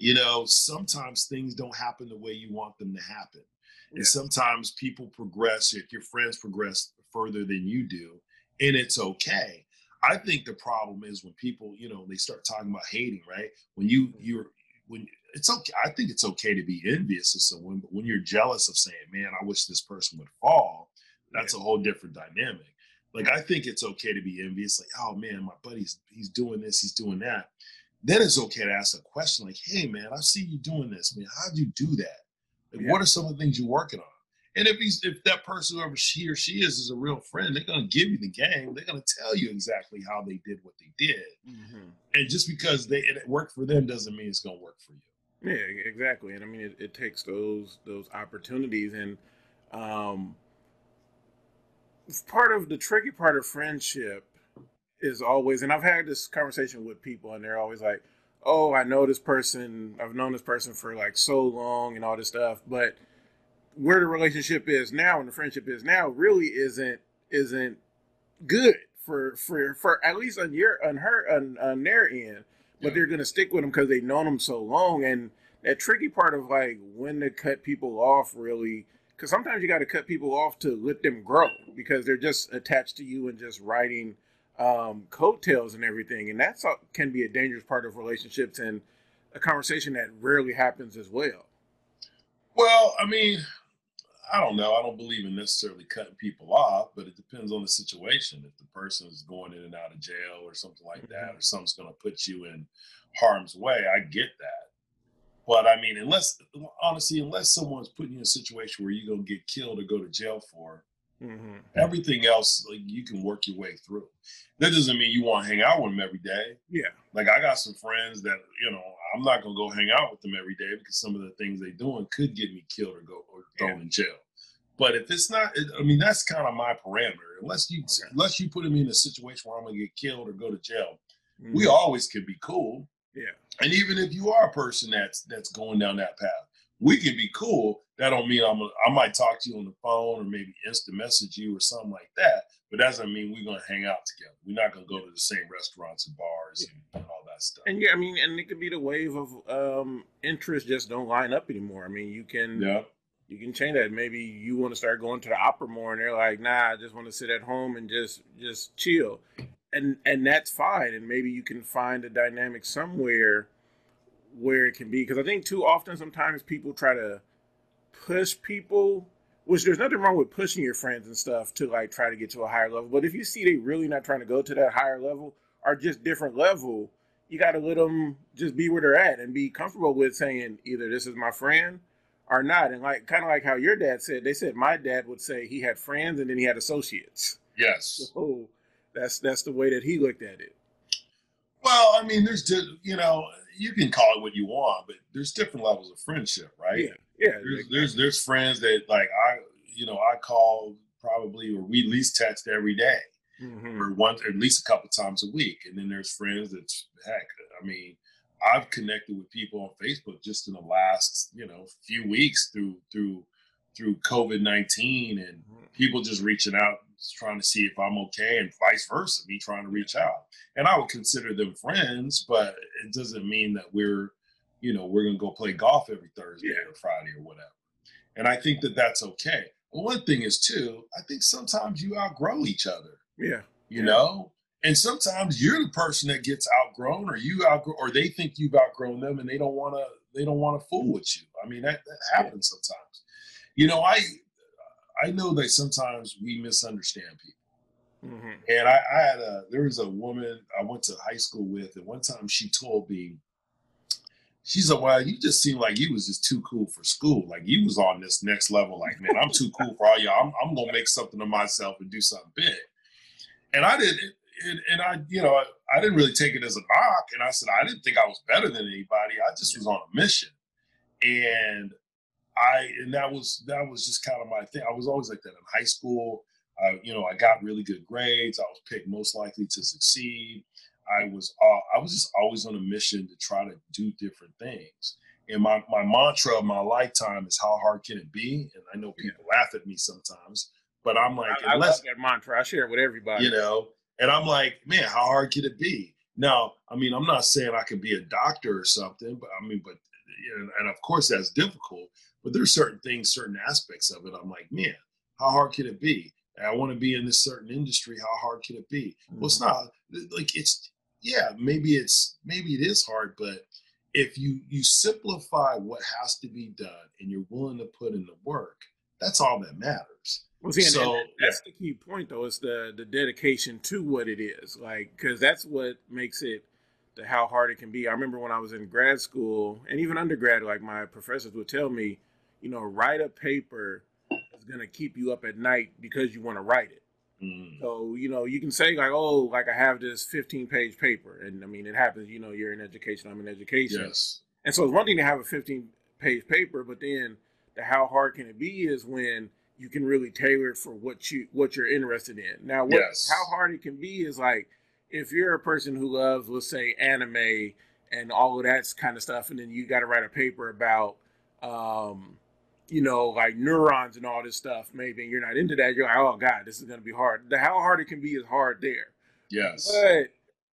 you know, sometimes things don't happen the way you want them to happen. Yeah. And sometimes people progress, if your friends progress further than you do, and it's okay. I think the problem is when people, you know, they start talking about hating, right? When you mm-hmm. you're when it's okay. I think it's okay to be envious of someone, but when you're jealous of saying, "Man, I wish this person would fall," that's yeah. a whole different dynamic. Like I think it's okay to be envious, like, oh man, my buddy's he's doing this, he's doing that. Then it's okay to ask a question like, hey man, I see you doing this. I mean, how'd you do that? Like, yeah. what are some of the things you're working on? And if he's if that person, whoever she or she is, is a real friend, they're gonna give you the game. They're gonna tell you exactly how they did what they did. Mm-hmm. And just because they it worked for them doesn't mean it's gonna work for you. Yeah, exactly. And I mean, it, it takes those those opportunities and um, part of the tricky part of friendship is always, and I've had this conversation with people, and they're always like, "Oh, I know this person. I've known this person for like so long, and all this stuff." But where the relationship is now, and the friendship is now, really isn't isn't good for for for at least on your on her on, on their end. But yeah. they're gonna stick with them because they've known them so long, and that tricky part of like when to cut people off really because sometimes you got to cut people off to let them grow because they're just attached to you and just riding um, coattails and everything, and that's can be a dangerous part of relationships and a conversation that rarely happens as well. Well, I mean, I don't know. I don't believe in necessarily cutting people off, but it depends on the situation. If the person is going in and out of jail or something like that, mm-hmm. or something's going to put you in harm's way, I get that. But I mean, unless honestly, unless someone's putting you in a situation where you're gonna get killed or go to jail for, mm-hmm. everything else like you can work your way through. That doesn't mean you want to hang out with them every day. Yeah. Like I got some friends that you know I'm not gonna go hang out with them every day because some of the things they're doing could get me killed or go or thrown yeah. in jail. But if it's not, I mean, that's kind of my parameter. Unless you okay. unless you put me in a situation where I'm gonna get killed or go to jail, mm-hmm. we always could be cool. Yeah. And even if you are a person that's that's going down that path, we can be cool. That don't mean I'm a, I might talk to you on the phone or maybe instant message you or something like that. But that doesn't mean we're gonna hang out together. We're not gonna go to the same restaurants and bars yeah. and, and, all that stuff. And yeah, I mean, and it could be the wave of um interest just don't line up anymore. I mean, you can yeah. You can change that. Maybe you want to start going to the opera more, and they're like, "Nah, I just want to sit at home and just just chill." and and that's fine and maybe you can find a dynamic somewhere where it can be because i think too often sometimes people try to push people which there's nothing wrong with pushing your friends and stuff to like try to get to a higher level but if you see they really not trying to go to that higher level or just different level you got to let them just be where they're at and be comfortable with saying either this is my friend or not and like kind of like how your dad said they said my dad would say he had friends and then he had associates yes so that's that's the way that he looked at it. Well, I mean, there's just, you know you can call it what you want, but there's different levels of friendship, right? Yeah, yeah. There's there's, there's friends that like I you know I call probably or we at least text every day, mm-hmm. or once at least a couple times a week, and then there's friends that heck. I mean, I've connected with people on Facebook just in the last you know few weeks through through through COVID nineteen and mm-hmm. people just reaching out trying to see if I'm okay, and vice versa, me trying to reach out. And I would consider them friends, but it doesn't mean that we're, you know, we're gonna go play golf every Thursday yeah. or Friday or whatever. And I think that that's okay. But one thing is too, I think sometimes you outgrow each other. Yeah. You yeah. know, and sometimes you're the person that gets outgrown or you outgrow or they think you've outgrown them and they don't want to they don't want to fool with you i mean that, that happens sometimes you know i i know that sometimes we misunderstand people mm-hmm. and I, I had a there was a woman i went to high school with and one time she told me she's like, well, you just seem like you was just too cool for school. Like you was on this next level. Like, man, I'm too cool for all y'all. I'm, I'm gonna make something of myself and do something big. And I didn't and, and I, you know, I, I, didn't really take it as a knock. And I said, I didn't think I was better than anybody. I just was on a mission. And I, and that was, that was just kind of my thing. I was always like that in high school. Uh, you know, I got really good grades. I was picked most likely to succeed. I was, uh, I was just always on a mission to try to do different things. And my, my mantra of my lifetime is how hard can it be? And I know people yeah. laugh at me sometimes, but I'm like, I, unless, I love that mantra. I share it with everybody. You know, and I'm like, man, how hard could it be? Now, I mean, I'm not saying I could be a doctor or something, but I mean, but and of course that's difficult. But there's certain things, certain aspects of it. I'm like, man, how hard could it be? I want to be in this certain industry. How hard could it be? Mm-hmm. Well, it's mm-hmm. not like it's yeah, maybe it's maybe it is hard, but if you you simplify what has to be done and you're willing to put in the work, that's all that matters. Well, see, so, and that's yeah. the key point, though. Is the the dedication to what it is, like, because that's what makes it the how hard it can be. I remember when I was in grad school and even undergrad, like my professors would tell me, you know, write a paper is going to keep you up at night because you want to write it. Mm. So you know, you can say like, oh, like I have this 15 page paper, and I mean, it happens. You know, you're in education, I'm in education, yes. And so it's one thing to have a 15 page paper, but then the how hard can it be is when you can really tailor it for what you what you're interested in. Now, what, yes. how hard it can be is like if you're a person who loves, let's say, anime and all of that kind of stuff, and then you got to write a paper about, um, you know, like neurons and all this stuff. Maybe and you're not into that. You're like, oh god, this is going to be hard. The how hard it can be is hard there. Yes. But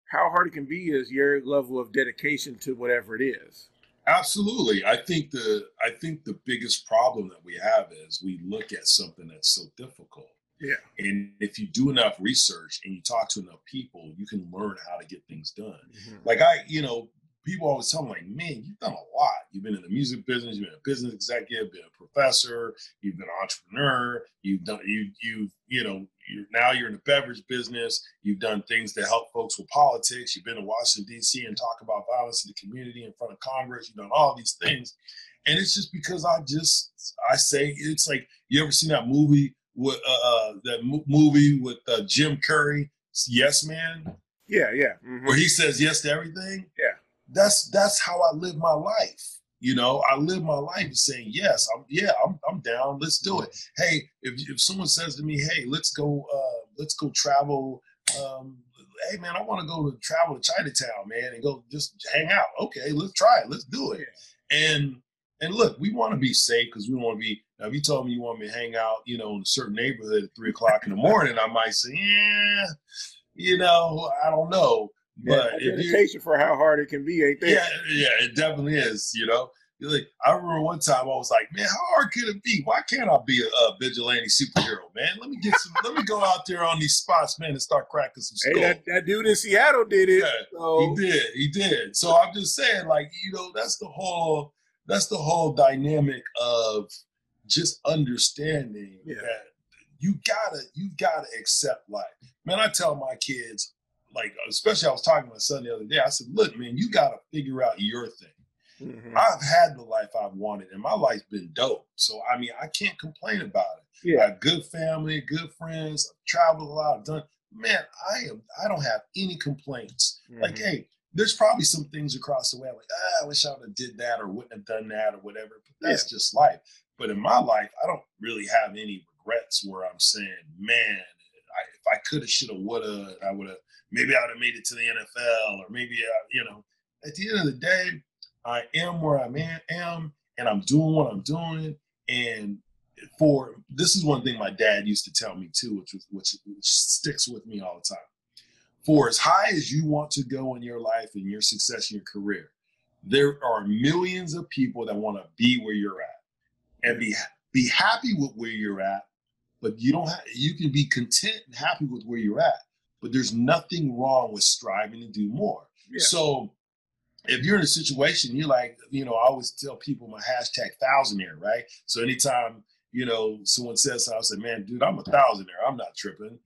how hard it can be is your level of dedication to whatever it is. Absolutely. I think the I think the biggest problem that we have is we look at something that's so difficult. Yeah. And if you do enough research and you talk to enough people, you can learn how to get things done. Mm-hmm. Like I, you know, people always tell me, like, man, you've done a lot. You've been in the music business, you've been a business executive, been a professor, you've been an entrepreneur, you've done you you you know, you're now you're in the beverage business, you've done things to help folks with politics, you've been to Washington, DC and talk about violence in the community in front of Congress, you've done all these things. And it's just because I just I say it's like you ever seen that movie with uh, uh that movie with uh, Jim Carrey, Yes Man? Yeah, yeah. Mm-hmm. Where he says yes to everything. Yeah that's that's how I live my life. You know, I live my life saying yes. I'm yeah, I'm I'm down. Let's do it. Hey, if if someone says to me, hey, let's go, uh, let's go travel. Um, hey man, I want to go to travel to Chinatown, man, and go just hang out. Okay, let's try it. Let's do it. And and look, we want to be safe because we want to be. Now, if you told me you want me to hang out, you know, in a certain neighborhood at three o'clock in the morning, I might say, yeah, you know, I don't know. But yeah, dedication for how hard it can be, ain't there? Yeah, yeah, it definitely is. You know, like I remember one time I was like, man, how hard could it be? Why can't I be a, a vigilante superhero, man? Let me get some. let me go out there on these spots, man, and start cracking some skull. Hey, that, that, dude in Seattle did it. Yeah, so. He did. He did. So I'm just saying, like, you know, that's the whole. That's the whole dynamic of just understanding yeah. that you gotta you gotta accept life. Man, I tell my kids like especially I was talking to my son the other day. I said, "Look, man, you got to figure out your thing. Mm-hmm. I've had the life I've wanted, and my life's been dope. So I mean, I can't complain about it. Yeah, I have good family, good friends. I've traveled a lot. I've done. Man, I am. I don't have any complaints. Mm-hmm. Like, hey, there's probably some things across the way. I'm like, ah, I wish I would have did that or wouldn't have done that or whatever. But that's yeah. just life. But in my life, I don't really have any regrets where I'm saying, man, I, if I could have, should have, would have, I would have maybe I would have made it to the NFL, or maybe I, you know. At the end of the day, I am where I am, and I'm doing what I'm doing. And for this is one thing my dad used to tell me too, which which, which sticks with me all the time. For as high as you want to go in your life and your success in your career, there are millions of people that want to be where you're at and be be happy with where you're at. But you don't have you can be content and happy with where you're at but there's nothing wrong with striving to do more. Yeah. So if you're in a situation, you're like, you know, I always tell people my hashtag thousandaire, right? So anytime, you know, someone says something, I say, man, dude, I'm a thousandaire. I'm not tripping.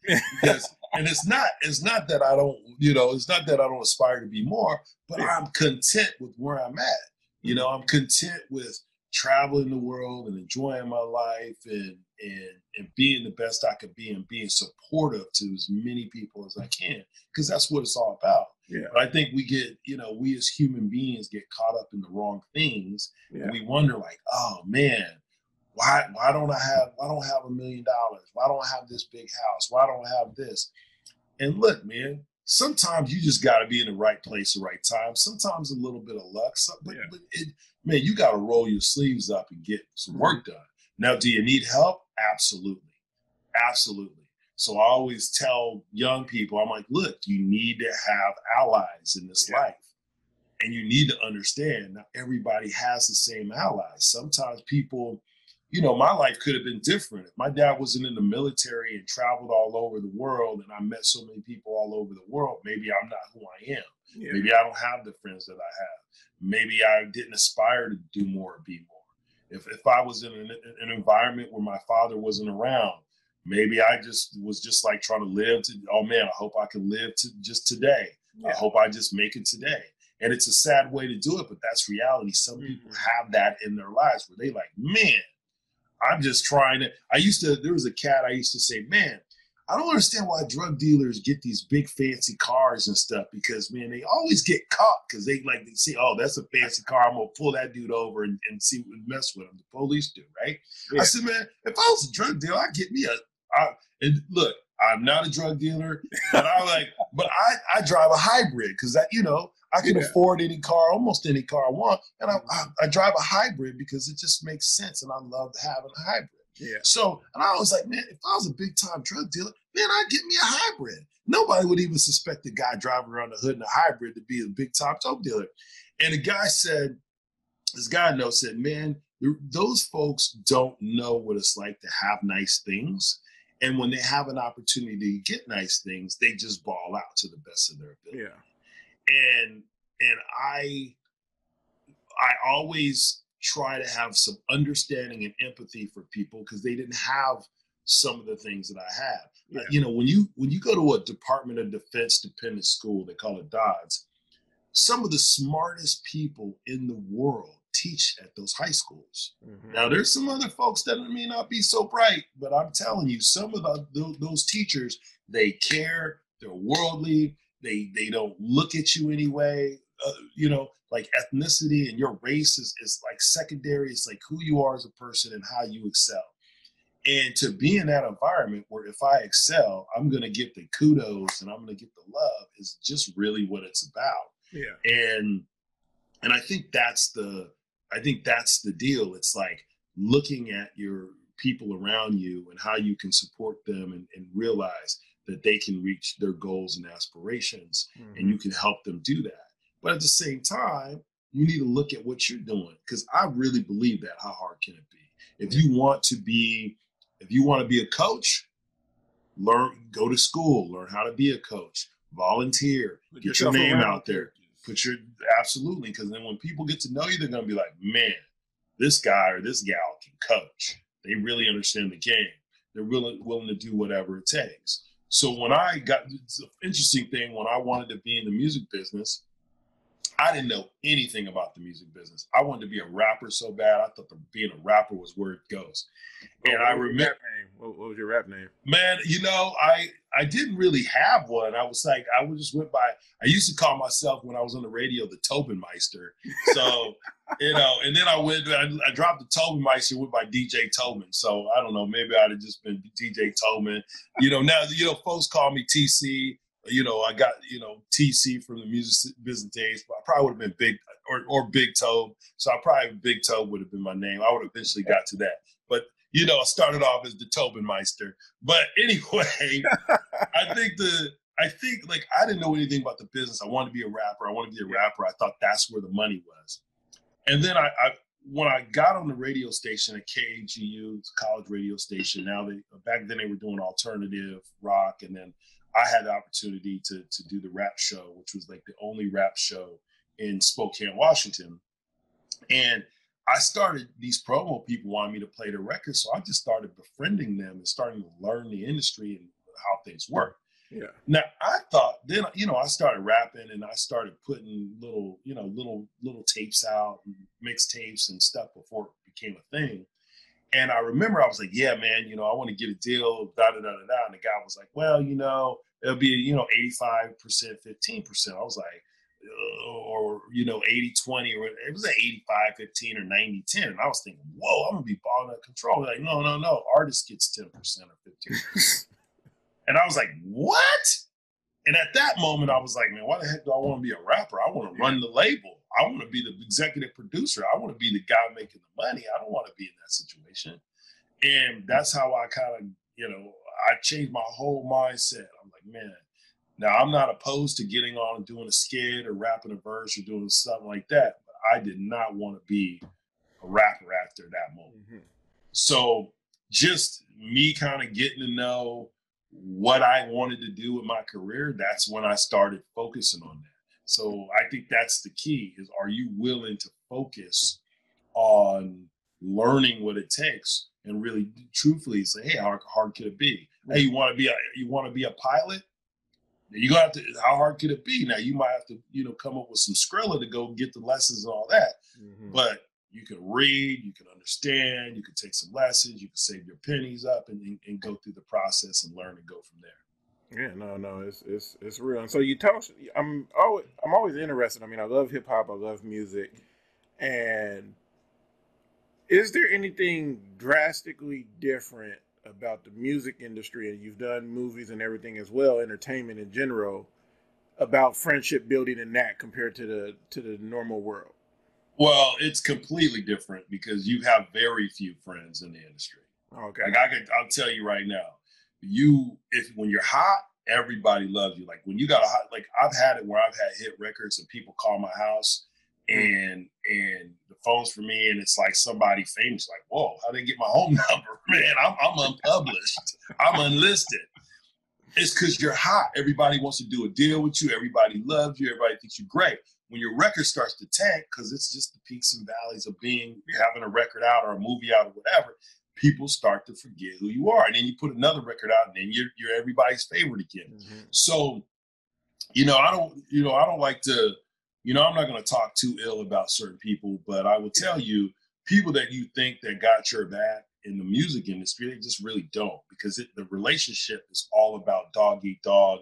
Because, and it's not, it's not that I don't, you know, it's not that I don't aspire to be more, but I'm content with where I'm at. You mm-hmm. know, I'm content with traveling the world and enjoying my life and and and being the best I could be and being supportive to as many people as I can because that's what it's all about. Yeah. But I think we get, you know, we as human beings get caught up in the wrong things yeah. and we wonder like, oh man, why why don't I have why don't I have a million dollars? Why don't I have this big house? Why don't I have this? And look, man, sometimes you just got to be in the right place, at the right time. Sometimes a little bit of luck, but, yeah. but it, man, you got to roll your sleeves up and get some mm-hmm. work done. Now, do you need help? Absolutely. Absolutely. So I always tell young people, I'm like, look, you need to have allies in this yeah. life. And you need to understand not everybody has the same allies. Sometimes people, you know, my life could have been different. If my dad wasn't in the military and traveled all over the world and I met so many people all over the world, maybe I'm not who I am. Yeah. Maybe I don't have the friends that I have. Maybe I didn't aspire to do more or be more. If, if I was in an, an environment where my father wasn't around, maybe I just was just like trying to live to, oh man, I hope I can live to just today. Yeah. I hope I just make it today. And it's a sad way to do it, but that's reality. Some mm-hmm. people have that in their lives where they like, man, I'm just trying to. I used to, there was a cat I used to say, man, I don't understand why drug dealers get these big fancy cars and stuff because man, they always get caught because they like they see, oh, that's a fancy car. I'm gonna pull that dude over and, and see what mess with him. The police do, right? Yeah. I said, man, if I was a drug dealer, I'd get me a. I, and look, I'm not a drug dealer, but I like, but I I drive a hybrid because that you know I can yeah. afford any car, almost any car I want, and I, mm-hmm. I I drive a hybrid because it just makes sense, and I love having a hybrid. Yeah. So, and I was like, man, if I was a big time drug dealer, man, I'd get me a hybrid. Nobody would even suspect the guy driving around the hood in a hybrid to be a big time dope dealer. And the guy said, this guy I know said, man, those folks don't know what it's like to have nice things. And when they have an opportunity to get nice things, they just ball out to the best of their ability. Yeah. And and I I always try to have some understanding and empathy for people because they didn't have some of the things that I have. Yeah. You know, when you when you go to a Department of Defense dependent school, they call it DODS. Some of the smartest people in the world teach at those high schools. Mm-hmm. Now, there's some other folks that may not be so bright, but I'm telling you, some of the, those teachers they care. They're worldly. They they don't look at you anyway. Uh, you know, like ethnicity and your race is, is like secondary. It's like who you are as a person and how you excel. And to be in that environment where if I excel, I'm going to get the kudos and I'm going to get the love is just really what it's about. Yeah. And and I think that's the I think that's the deal. It's like looking at your people around you and how you can support them and, and realize that they can reach their goals and aspirations mm-hmm. and you can help them do that. But at the same time, you need to look at what you're doing because I really believe that. How hard can it be? If you want to be, if you want to be a coach, learn, go to school, learn how to be a coach, volunteer, Put get your name out there. Put your absolutely because then when people get to know you, they're gonna be like, man, this guy or this gal can coach. They really understand the game. They're willing willing to do whatever it takes. So when I got it's an interesting thing when I wanted to be in the music business, I didn't know anything about the music business. I wanted to be a rapper so bad. I thought the, being a rapper was where it goes. And I remember, what, what, was your rap name? Man, you know, I I didn't really have one. I was like, I just went by. I used to call myself when I was on the radio the Tobin Meister. So you know, and then I went. I, I dropped the Tobin Meister, went by DJ Tobin. So I don't know. Maybe I'd have just been DJ Tobin. You know, now you know, folks call me TC you know, I got, you know, TC from the music business days, but I probably would have been Big or, or Big Toe. So I probably Big Toe would have been my name. I would have eventually got to that. You know, I started off as the Tobin Meister. But anyway, I think the, I think like I didn't know anything about the business. I wanted to be a rapper. I wanted to be a rapper. I thought that's where the money was. And then I, I when I got on the radio station at KAGU, college radio station, now they back then they were doing alternative rock, and then I had the opportunity to to do the rap show, which was like the only rap show in Spokane, Washington. And I started these promo people wanted me to play the record, so I just started befriending them and starting to learn the industry and how things work. Yeah. Now I thought then you know I started rapping and I started putting little you know little little tapes out, mixtapes and stuff before it became a thing. And I remember I was like, yeah, man, you know, I want to get a deal, da da da da da. And the guy was like, well, you know, it'll be, you know, 85%, 15%. I was like, or, you know, 80 20, or it was like 85 15 or 90 10. And I was thinking, whoa, I'm to be balling out control. Like, no, no, no. Artist gets 10% or 15%. and I was like, what? And at that moment, I was like, man, why the heck do I want to be a rapper? I want to run the label. I want to be the executive producer. I want to be the guy making the money. I don't want to be in that situation. And that's how I kind of, you know, I changed my whole mindset. I'm like, man, now I'm not opposed to getting on and doing a skit or rapping a verse or doing something like that, but I did not want to be a rapper after that moment. Mm-hmm. So just me kind of getting to know what I wanted to do with my career, that's when I started focusing on that. So I think that's the key is are you willing to focus on learning what it takes and really truthfully say, hey, how hard could it be? Hey, you want to be a you want to be a pilot? You gonna have to. How hard could it be? Now you might have to, you know, come up with some Skrilla to go get the lessons and all that. Mm-hmm. But you can read, you can understand, you can take some lessons, you can save your pennies up and, and, and go through the process and learn and go from there. Yeah, no, no, it's it's it's real. And so you talk. I'm always I'm always interested. I mean, I love hip hop. I love music. And is there anything drastically different about the music industry? And you've done movies and everything as well, entertainment in general, about friendship building in that compared to the to the normal world. Well, it's completely different because you have very few friends in the industry. Okay. Like I could, I'll tell you right now, you if when you're hot, everybody loves you. Like when you got a hot, like I've had it where I've had hit records and people call my house and and the phone's for me and it's like somebody famous. Like, whoa, how did they get my home number? Man, I'm, I'm unpublished. I'm unlisted. It's because you're hot. Everybody wants to do a deal with you. Everybody loves you. Everybody thinks you're great when your record starts to tank, because it's just the peaks and valleys of being having a record out or a movie out or whatever, people start to forget who you are. And then you put another record out, and then you're you're everybody's favorite again. Mm-hmm. So, you know, I don't, you know, I don't like to, you know, I'm not going to talk too ill about certain people, but I will tell you, people that you think that got your back in the music industry, they just really don't, because it, the relationship is all about dog eat dog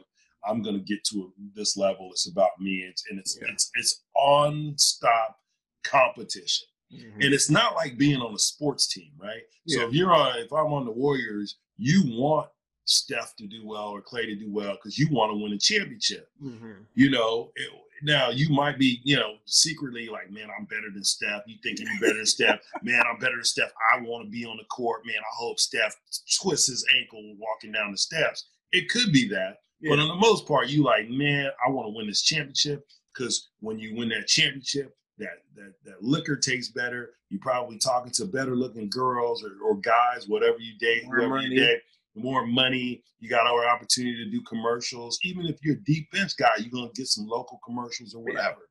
I'm going to get to this level. It's about me. It's, and it's, yeah. it's, it's on stop competition. Mm-hmm. And it's not like being on a sports team, right? Yeah. So if you're on, if I'm on the Warriors, you want Steph to do well or Clay to do well because you want to win a championship. Mm-hmm. You know, it, now you might be, you know, secretly like, man, I'm better than Steph. You thinking you're better than Steph? Man, I'm better than Steph. I want to be on the court. Man, I hope Steph twists his ankle walking down the steps. It could be that, yeah. But on the most part, you like, man, I want to win this championship because when you win that championship, that that that liquor tastes better. You're probably talking to better looking girls or, or guys, whatever you date, whoever you date. More money, you got our opportunity to do commercials. Even if you're a deep bench guy, you're gonna get some local commercials or whatever.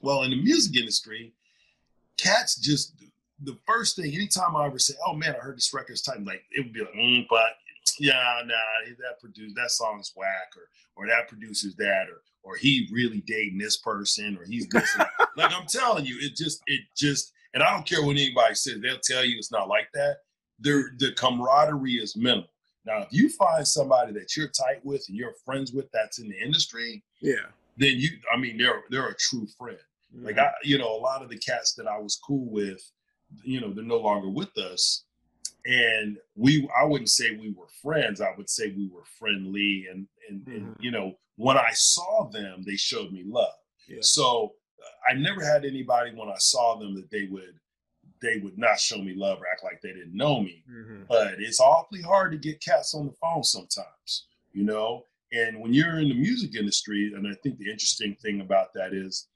Well, in the music industry, cats just the first thing. Anytime I ever say, "Oh man, I heard this record's tight," like it would be like, mm, "But yeah, nah, that produced that song's whack, or or that producer's that, or or he really dating this person, or he's this. like I'm telling you, it just it just, and I don't care what anybody says, they'll tell you it's not like that. The the camaraderie is minimal. Now, if you find somebody that you're tight with and you're friends with that's in the industry, yeah, then you, I mean, they're they're a true friend. Mm-hmm. Like I, you know, a lot of the cats that I was cool with, you know, they're no longer with us and we i wouldn't say we were friends i would say we were friendly and and, mm-hmm. and you know when i saw them they showed me love yeah. so uh, i never had anybody when i saw them that they would they would not show me love or act like they didn't know me mm-hmm. but it's awfully hard to get cats on the phone sometimes you know and when you're in the music industry and i think the interesting thing about that is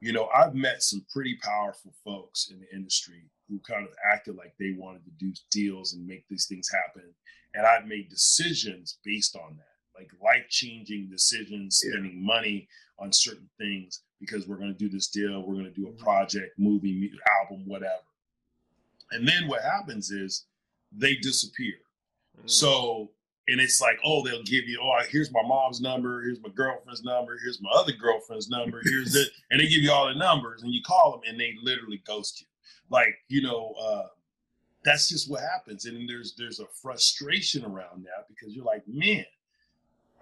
you know i've met some pretty powerful folks in the industry who kind of acted like they wanted to do deals and make these things happen. And I've made decisions based on that. like life changing decisions, spending yeah. money on certain things because we're going to do this deal, we're going to do a mm-hmm. project, movie, album, whatever. And then what happens is they disappear. Mm. So, and it's like, oh, they'll give you, oh, here's my mom's number, here's my girlfriend's number, here's my other girlfriend's number, here's it, and they give you all the numbers, and you call them, and they literally ghost you. Like, you know, uh, that's just what happens, and there's there's a frustration around that because you're like, man,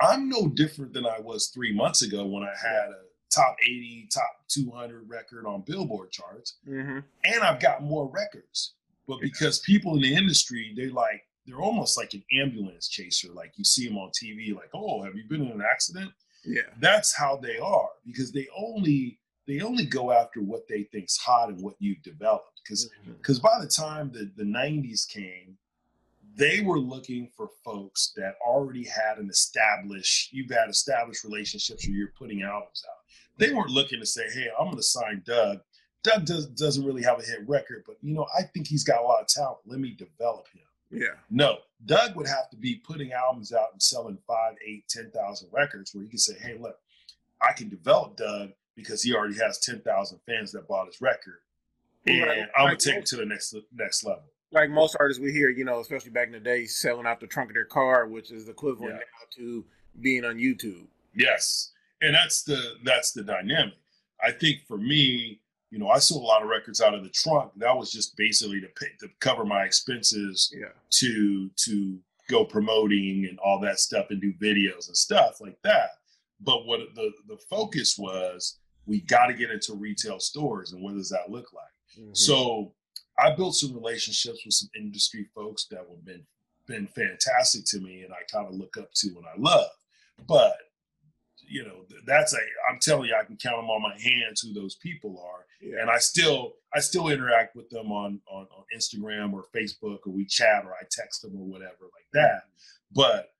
I'm no different than I was three months ago when I had a top 80, top 200 record on Billboard charts, mm-hmm. and I've got more records. But because people in the industry, they like they're almost like an ambulance chaser. Like you see them on TV, like, oh, have you been in an accident? Yeah, that's how they are because they only they only go after what they think's hot and what you've developed. Because because mm-hmm. by the time the the '90s came, they were looking for folks that already had an established you've had established relationships where you're putting albums out. They weren't looking to say, hey, I'm going to sign Doug Doug does, doesn't really have a hit record, but you know, I think he's got a lot of talent. Let me develop him. Yeah. No, Doug would have to be putting albums out and selling five, eight, ten thousand records where he can say, "Hey, look, I can develop Doug because he already has ten thousand fans that bought his record, and right. I'm gonna take it to the next next level." Like most artists we hear, you know, especially back in the day, selling out the trunk of their car, which is equivalent yeah. now to being on YouTube. Yes, and that's the that's the dynamic. I think for me, you know, I sold a lot of records out of the trunk. That was just basically to pay to cover my expenses yeah. to to go promoting and all that stuff and do videos and stuff like that. But what the the focus was, we got to get into retail stores and what does that look like? Mm-hmm. So I built some relationships with some industry folks that have been been fantastic to me and I kind of look up to and I love. But you know, that's a, I'm telling you, I can count them on my hands who those people are. Yeah. And I still, I still interact with them on, on, on Instagram or Facebook or we chat or I text them or whatever like mm-hmm. that. But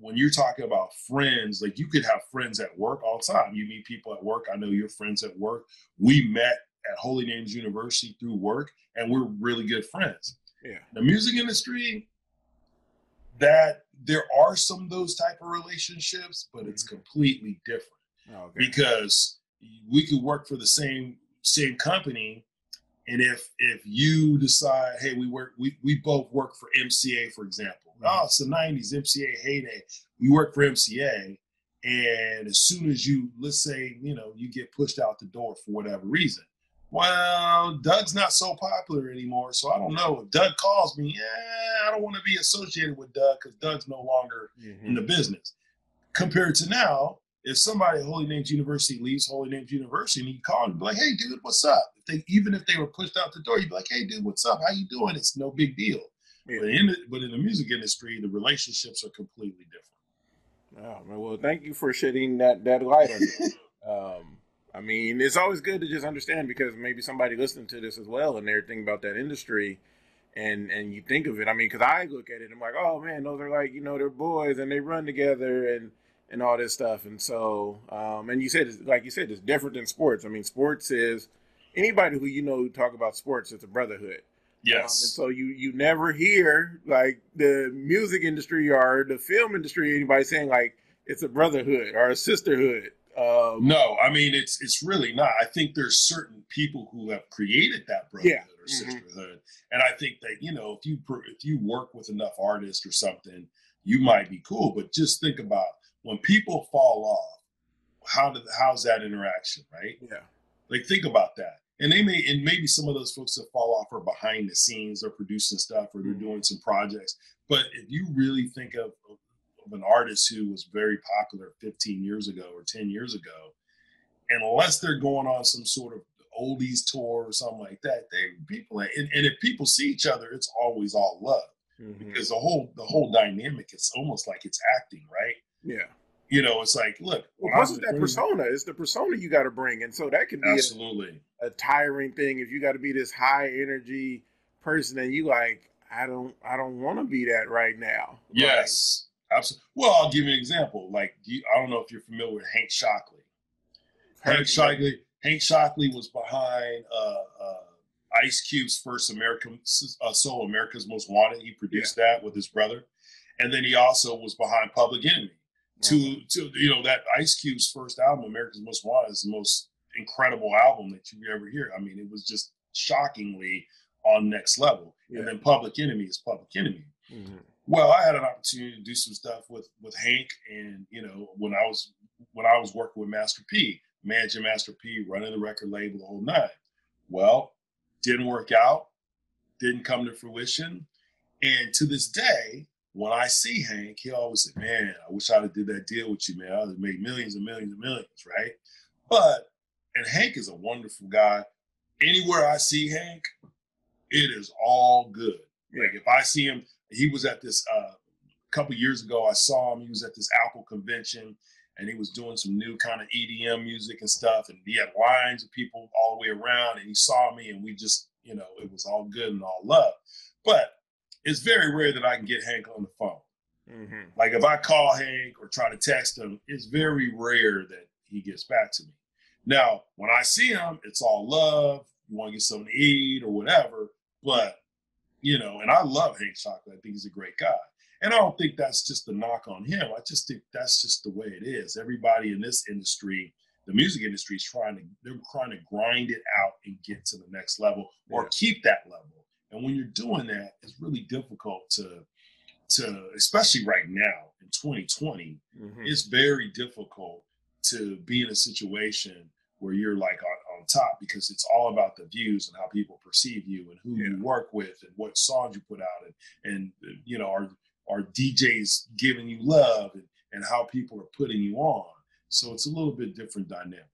when you're talking about friends, like you could have friends at work all the time. You meet people at work. I know your friends at work. We met at Holy Names University through work, and we're really good friends. Yeah. The music industry, that there are some of those type of relationships, but it's mm-hmm. completely different okay. because we could work for the same same company, and if if you decide, hey, we work, we we both work for MCA, for example. Mm-hmm. Oh, it's the '90s MCA heyday. We work for MCA, and as soon as you, let's say, you know, you get pushed out the door for whatever reason, well, Doug's not so popular anymore. So I don't know. If Doug calls me, yeah, I don't want to be associated with Doug because Doug's no longer mm-hmm. in the business. Compared to now, if somebody at Holy Names University leaves Holy Names University and you call and be like, hey, dude, what's up? If they, even if they were pushed out the door, you'd be like, hey, dude, what's up? How you doing? It's no big deal. Yeah. But, in the, but in the music industry, the relationships are completely different. Oh, well, thank you for shedding that, that light on it. um, I mean, it's always good to just understand because maybe somebody listening to this as well and they're thinking about that industry and and you think of it. I mean, because I look at it, and I'm like, oh man, those are like you know they're boys and they run together and and all this stuff. And so, um, and you said like you said, it's different than sports. I mean, sports is anybody who you know who talk about sports, it's a brotherhood. Yes. Um, and so you you never hear like the music industry or the film industry anybody saying like it's a brotherhood or a sisterhood. Um, no, I mean it's it's really not. I think there's certain people who have created that brotherhood yeah. or mm-hmm. sisterhood, and I think that you know if you if you work with enough artists or something, you might be cool. But just think about when people fall off, how did how's that interaction, right? Yeah, like think about that. And they may and maybe some of those folks that fall off are behind the scenes, they're producing stuff or they're mm-hmm. doing some projects. But if you really think of, of of an artist who was very popular 15 years ago or 10 years ago, unless they're going on some sort of oldies tour or something like that, they people and, and if people see each other, it's always all love mm-hmm. because the whole the whole dynamic it's almost like it's acting, right? Yeah. You know, it's like, look. Well, plus it's that persona. It's the persona you got to bring, and so that can be absolutely a, a tiring thing if you got to be this high energy person, and you like, I don't, I don't want to be that right now. Yes. Absolutely. Well, I'll give you an example. Like, you, I don't know if you're familiar with Hank Shocklee. Hank Shocklee. Hank Shocklee was behind uh, uh, Ice Cube's first American uh, solo, America's Most Wanted. He produced yeah. that with his brother, and then he also was behind Public Enemy. to to you know that Ice Cube's first album, America's Most Wanted, is the most incredible album that you ever hear. I mean, it was just shockingly on next level. Yeah. And then Public Enemy is Public Enemy. Mm-hmm. Well, I had an opportunity to do some stuff with with Hank, and you know when I was when I was working with Master P, managing Master P, running the record label, the whole nine. Well, didn't work out, didn't come to fruition, and to this day, when I see Hank, he always said, "Man, I wish I'd have did that deal with you, man. I'd have made millions and millions and millions, right?" But and Hank is a wonderful guy. Anywhere I see Hank, it is all good. Like if I see him, he was at this uh, a couple years ago. I saw him. He was at this Apple convention, and he was doing some new kind of EDM music and stuff. And he had lines of people all the way around. And he saw me, and we just, you know, it was all good and all love. But it's very rare that I can get Hank on the phone. Mm-hmm. Like if I call Hank or try to text him, it's very rare that he gets back to me. Now, when I see him, it's all love. You want to get something to eat or whatever. But you know, and I love Hank Shocklee. I think he's a great guy. And I don't think that's just a knock on him. I just think that's just the way it is. Everybody in this industry, the music industry is trying to they're trying to grind it out and get to the next level or yeah. keep that level. And when you're doing that, it's really difficult to to especially right now in 2020, mm-hmm. it's very difficult to be in a situation where you're like on, top because it's all about the views and how people perceive you and who yeah. you work with and what songs you put out and and you know are are DJs giving you love and, and how people are putting you on. So it's a little bit different dynamic.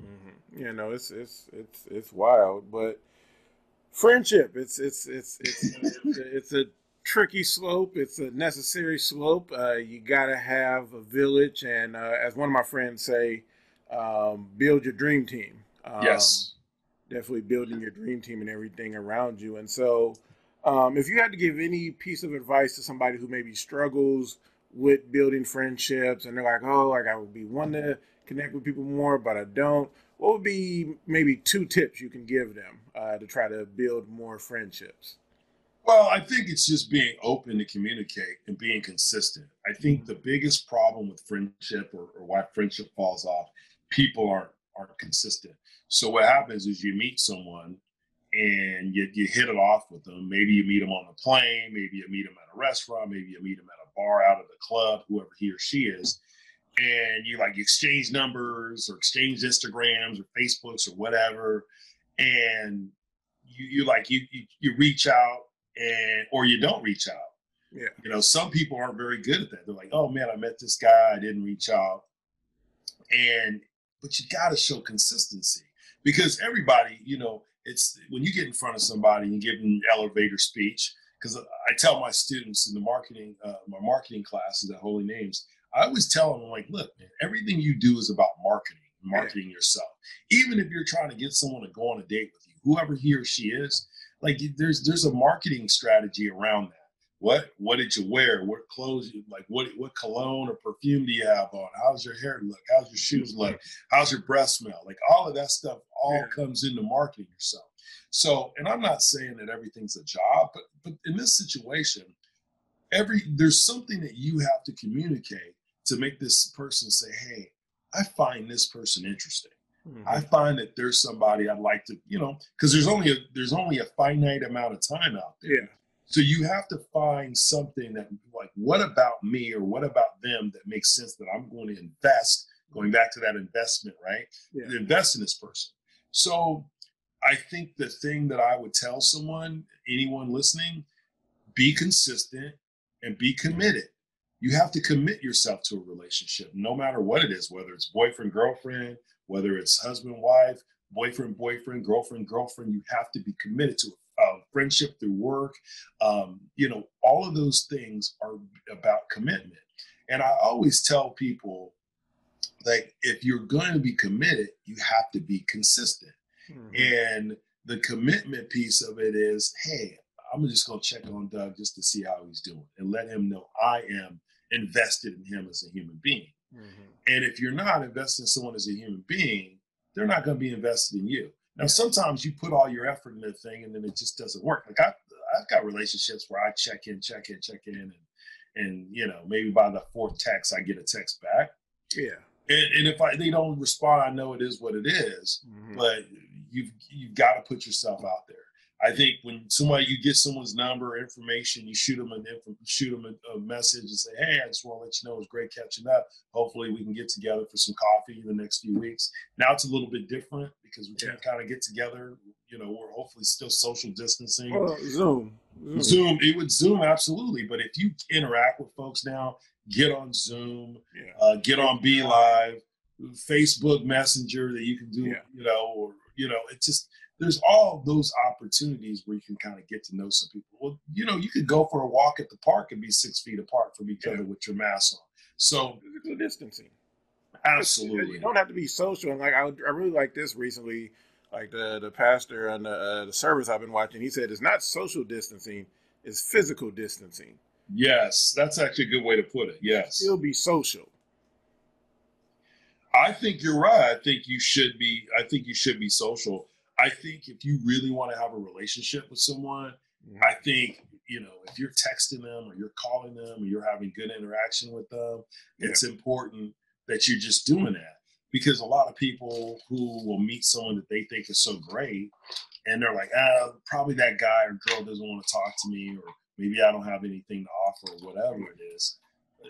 Mm-hmm. You know, it's it's it's it's wild, but friendship. It's it's it's it's it's a tricky slope. It's a necessary slope. Uh, you got to have a village, and uh, as one of my friends say, um, build your dream team. Um, yes. Definitely building your dream team and everything around you. And so, um, if you had to give any piece of advice to somebody who maybe struggles with building friendships and they're like, oh, like I would be one to connect with people more, but I don't, what would be maybe two tips you can give them uh, to try to build more friendships? Well, I think it's just being open to communicate and being consistent. I think the biggest problem with friendship or, or why friendship falls off people aren't aren't consistent. So what happens is you meet someone and you, you hit it off with them. Maybe you meet them on the plane, maybe you meet them at a restaurant, maybe you meet them at a bar out of the club, whoever he or she is. And you like exchange numbers or exchange Instagrams or Facebooks or whatever. And you, you like you, you you reach out and or you don't reach out. Yeah. You know, some people aren't very good at that. They're like, oh man, I met this guy, I didn't reach out. And but you got to show consistency because everybody, you know, it's when you get in front of somebody and you give them elevator speech. Because I tell my students in the marketing, uh, my marketing classes at Holy Names, I always tell them, I'm like, look, man, everything you do is about marketing, marketing yeah. yourself. Even if you're trying to get someone to go on a date with you, whoever he or she is, like there's there's a marketing strategy around that what what did you wear? What clothes like? What what cologne or perfume do you have on? How's your hair look? How's your shoes look? How's your breath smell? Like all of that stuff all yeah. comes into marketing yourself. So, and I'm not saying that everything's a job, but but in this situation, every there's something that you have to communicate to make this person say, "Hey, I find this person interesting." Mm-hmm. I find that there's somebody I'd like to, you know, because there's only a there's only a finite amount of time out there. Yeah. So you have to find something that, like, what about me or what about them that makes sense that I'm going to invest, going back to that investment, right? Yeah. Invest in this person. So I think the thing that I would tell someone, anyone listening, be consistent and be committed. You have to commit yourself to a relationship, no matter what it is, whether it's boyfriend, girlfriend, whether it's husband, wife, boyfriend, boyfriend, girlfriend, girlfriend. You have to be committed to it uh, friendship through work. Um, you know, all of those things are about commitment. And I always tell people, like, if you're going to be committed, you have to be consistent. Mm-hmm. And the commitment piece of it is, hey, I'm just going to check on Doug just to see how he's doing and let him know I am invested in him as a human being. Mm-hmm. And if you're not invested in someone as a human being, they're not going to be invested in you. Now, sometimes you put all your effort into a thing and then it just doesn't work. Like I, I've got relationships where I check in, check in, check in, and and you know maybe by the fourth text I get a text back. Yeah. And, and if I they don't respond, I know it is what it is. Mhm. But you've you've got to put yourself out there. I think when somebody you get someone's number, or information, you shoot them an info, shoot them a, a message and say, "Hey, I just want to let you know it was great catching up. Hopefully, we can get together for some coffee in the next few weeks." Now it's a little bit different because we can't kind of get together. You know, we're hopefully still social distancing. Well, Zoom. Zoom. Zoom, it would Zoom absolutely, but if you interact with folks now, get on Zoom, Yeah. uh, get on BeLive, Facebook Messenger that you can do, Yeah. you know, or you know, it's just there's all those opportunities where you can kind of get to know some people. Well, you know, you could go for a walk at the park and be six feet apart from each Yeah. other with your mask on. So Physical distancing. absolutely, You don't have to be social. And like I, I really like this recently. Like the the pastor on the, uh, the service I've been watching, he said it's not social distancing, it's physical distancing. yes, that's actually a good way to put it. Yes. Still be social. I think you're right. I think you should be. I think you should be social. I think if you really want to have a relationship with someone, Mhm. I think you know if you're texting them or you're calling them or you're having good interaction with them, it's important that you're just doing that because a lot of people who will meet someone that they think is so great and they're like, ah, probably that guy or girl doesn't want to talk to me or maybe I don't have anything to offer or whatever it is,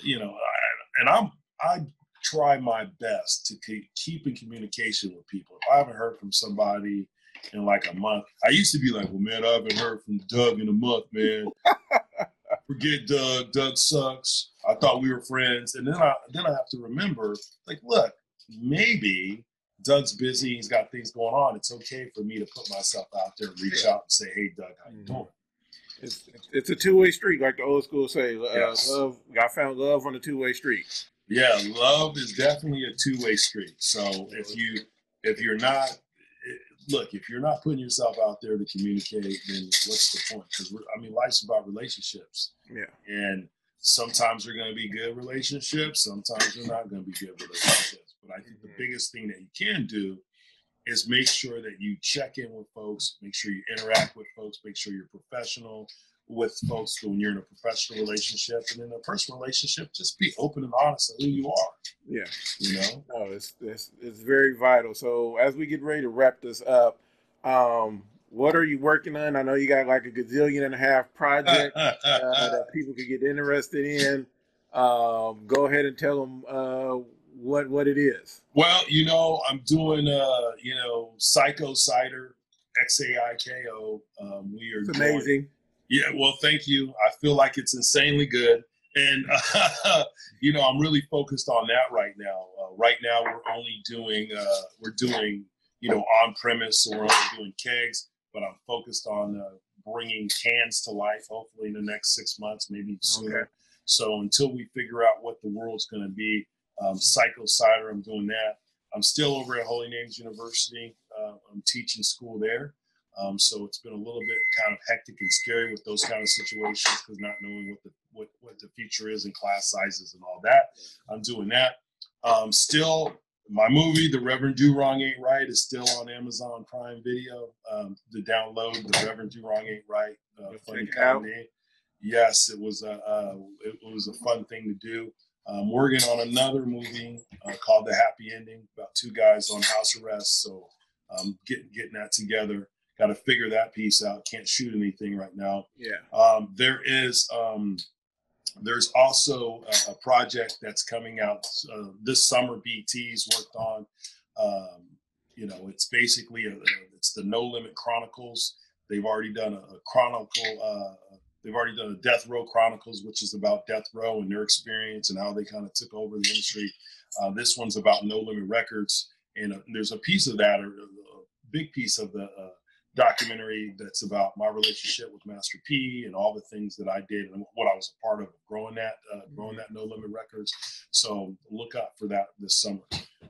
you know. I, and I'm I try my best to keep, keep in communication with people. If I haven't heard from somebody in like a month, I used to be like, well, man, I haven't heard from Doug in a month, man. Forget Doug. Doug sucks. I thought we were friends, and then I then I have to remember, like, look, maybe Doug's busy. He's got things going on. It's okay for me to put myself out there and reach out and say, hey, Doug, how you Mhm. doing? It's it's a two way street, like the old school say. Uh, Yes. Love. I found love on the two way street. Yeah, love is definitely a two way street. So if you if you're not look, if you're not putting yourself out there to communicate, then what's the point? Because I mean, life's about relationships, Yeah. and sometimes they're going to be good relationships, sometimes they're not going to be good relationships. But I think the Mhm. biggest thing that you can do is make sure that you check in with folks, make sure you interact with folks, make sure you're professional with folks when you're in a professional relationship, and in a personal relationship, just be open and honest of who you are. Yeah. You know, No, it's, it's it's very vital. So as we get ready to wrap this up, um, what are you working on? I know you got like a gazillion and a half project uh, that people could get interested in. Um, go ahead and tell them uh, what what it is. well, you know, I'm doing uh, you know, Xaiko Cider, X A I K O. Um, we are It's doing- amazing. Yeah, well, thank you. I feel like it's insanely good, and uh, you know, I'm really focused on that right now. Uh, right now, we're only doing uh, we're doing you know on premise, so we're only doing kegs, but I'm focused on uh, bringing cans to life. Hopefully, in the next six months, maybe sooner. Okay. So until we figure out what the world's going to be, um, Xaiko Cider, I'm doing that. I'm still over at Holy Names University. Uh, I'm teaching school there. Um, so it's been a little bit kind of hectic and scary with those kind of situations because not knowing what the what, what the future is and class sizes and all that. I'm doing that. Um, still, my movie, The Reverend Do Wrong Ain't Right, is still on Amazon Prime Video. Um, to download, The Reverend Do Wrong Ain't Right, uh, funny comedy. Yes, it was a uh, it was a fun thing to do. I'm working on another movie uh, called The Happy Ending about two guys on house arrest. So um, getting getting that together. Got to figure that piece out. Can't shoot anything right now. Yeah. Um, there is um, there's also a, a project that's coming out uh, this summer. BT's worked on. Um, you know, it's basically a, it's the No Limit Chronicles. They've already done a, a chronicle. Uh, they've already done a Death Row Chronicles, which is about Death Row and their experience and how they kind of took over the industry. Uh, this one's about No Limit Records, and uh, there's a piece of that, or a big piece of the uh, documentary that's about my relationship with Master P and all the things that I did and what I was a part of growing that, uh, growing that No Limit Records. So look out for that this summer.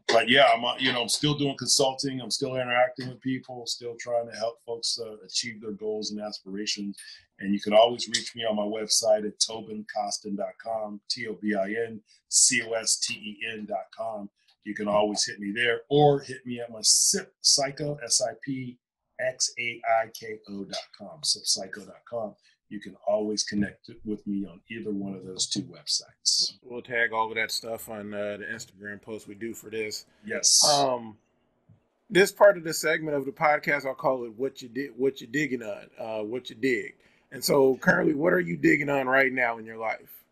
But yeah, I'm uh, you know I'm still doing consulting. I'm still interacting with people. Still trying to help folks uh, achieve their goals and aspirations. And you can always reach me on my website at tobincosten.com, T O B I N C O S T E N.com. You can always hit me there or hit me at my SIP Xaiko, S I P X A I K O.com, sipxaiko.com. you can always connect with me on either one of those two websites. We'll tag all of that stuff on uh, the Instagram post we do for this. Yes. Um, this part of the segment of the podcast, I'll call it "What You Did," "What You Digging On," uh, "What You Dig." And so, currently, what are you digging on right now in your life?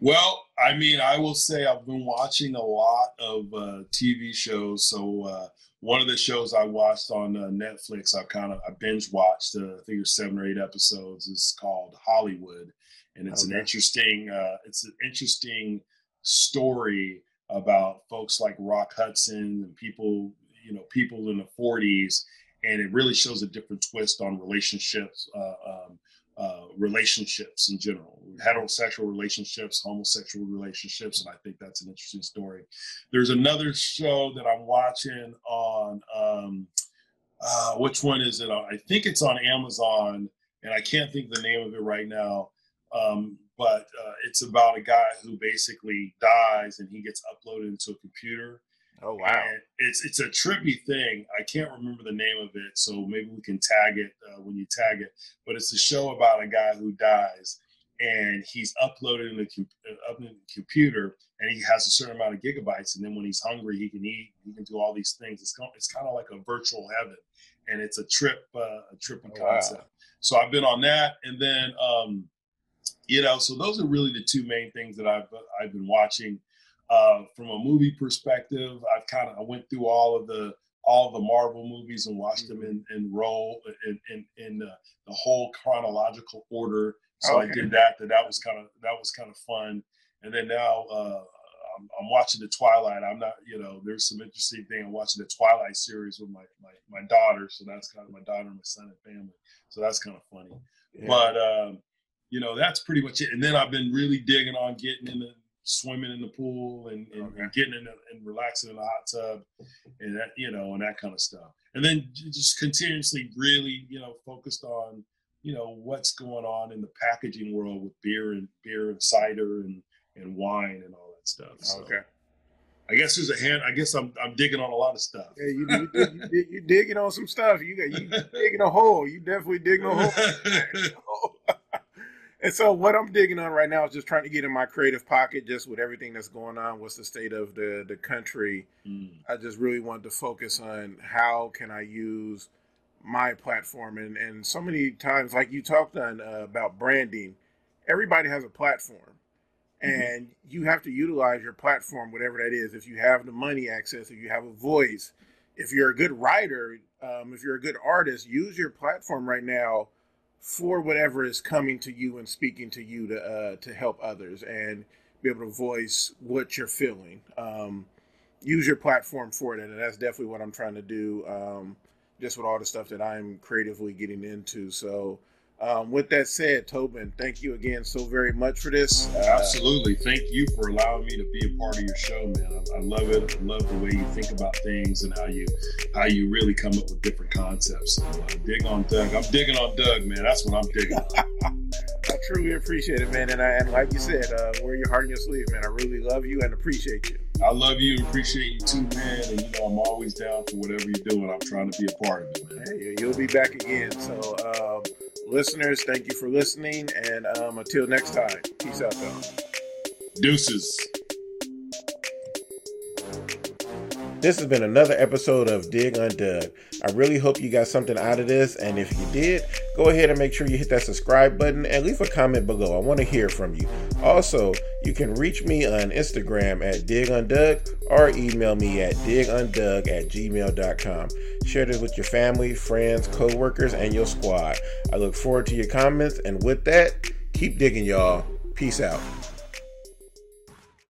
Well, I mean, I will say I've been watching a lot of uh, TV shows. So uh, one of the shows I watched on uh, Netflix, I kind of I binge watched. Uh, I think there's seven or eight episodes. is called Hollywood, and it's okay. an interesting uh, it's an interesting story about folks like Rock Hudson and people you know people in the 40s, and it really shows a different twist on relationships. Uh, um, uh, relationships in general, heterosexual relationships, homosexual relationships, and I think that's an interesting story. There's another show that I'm watching on, um, uh, which one is it? I think it's on Amazon, and I can't think the name of it right now. Um, but uh, it's about a guy who basically dies and he gets uploaded into a computer Oh wow! And it's it's a trippy thing. I can't remember the name of it, so maybe we can tag it uh, when you tag it. But it's a show about a guy who dies, and he's uploaded in the, com- uh, up in the computer, and he has a certain amount of gigabytes. And then when he's hungry, he can eat. He can do all these things. It's kind of, it's kind of like a virtual heaven, and it's a trip uh, a tripping oh, concept. Wow. So I've been on that, and then um, you know, so those are really the two main things that I've I've been watching. Uh, from a movie perspective, I've kind of I went through all of the all the Marvel movies and watched mm-hmm. them in in roll in in, in uh, the whole chronological order. So okay. I did that. That that was kind of that was kind of fun. And then now uh, I'm, I'm, watching the Twilight. I'm not, you know, there's some interesting thing. I'm watching the Twilight series with my my, my daughter. So that's kind of my daughter, and my son, and family. So that's kind of funny. Yeah. But um, you know, that's pretty much it. And then I've been really digging on getting into swimming in the pool and, and, okay. and getting in the, and relaxing in the hot tub and that you know and that kind of stuff and then just continuously really you know focused on you know what's going on in the packaging world with beer and beer and cider and and wine and all that stuff so, okay I guess there's a hand. I guess I'm I'm digging on a lot of stuff. Yeah, you you, you, you digging on some stuff. You got you digging a hole. You definitely digging a hole. And so what I'm digging on right now is just trying to get in my creative pocket, just with everything that's going on. What's the state of the the country? Mm. I just really wanted to focus on how can I use my platform, and and so many times, like you talked on uh, about branding, everybody has a platform, mm-hmm. and you have to utilize your platform, whatever that is. If you have the money access, if you have a voice, if you're a good writer, um, if you're a good artist, use your platform right now for whatever is coming to you and speaking to you to uh, to help others and be able to voice what you're feeling. Um, use your platform for it, and that's definitely what I'm trying to do. Um, just with all the stuff that I'm creatively getting into. So um, with that said, Tobin, thank you again so very much for this. Uh, Absolutely. Thank you for allowing me to be a part of your show, man. I, I, love it. I love the way you think about things and how you how you really come up with different concepts. So, uh, dig on Doug. I'm digging on Doug, man. That's what I'm digging on. I truly appreciate it, man. And, I, and like you said, uh, wear your heart in your sleeve, man. I really love you and appreciate you. I love you and appreciate you too, man. And you know, I'm always down for whatever you're doing. I'm trying to be a part of it, man. Hey, you'll be back again. So, um, listeners, thank you for listening. And um, until next time, peace out, though. Deuces. This has been another episode of Dig Undug. I really hope you got something out of this, and if you did, go ahead and make sure you hit that subscribe button and leave a comment below. I want to hear from you. Also, you can reach me on Instagram at Dig digundug or email me at digundug at gmail.com. Share this with your family, friends, co-workers, and your squad. I look forward to your comments, and with that, keep digging, y'all. Peace out.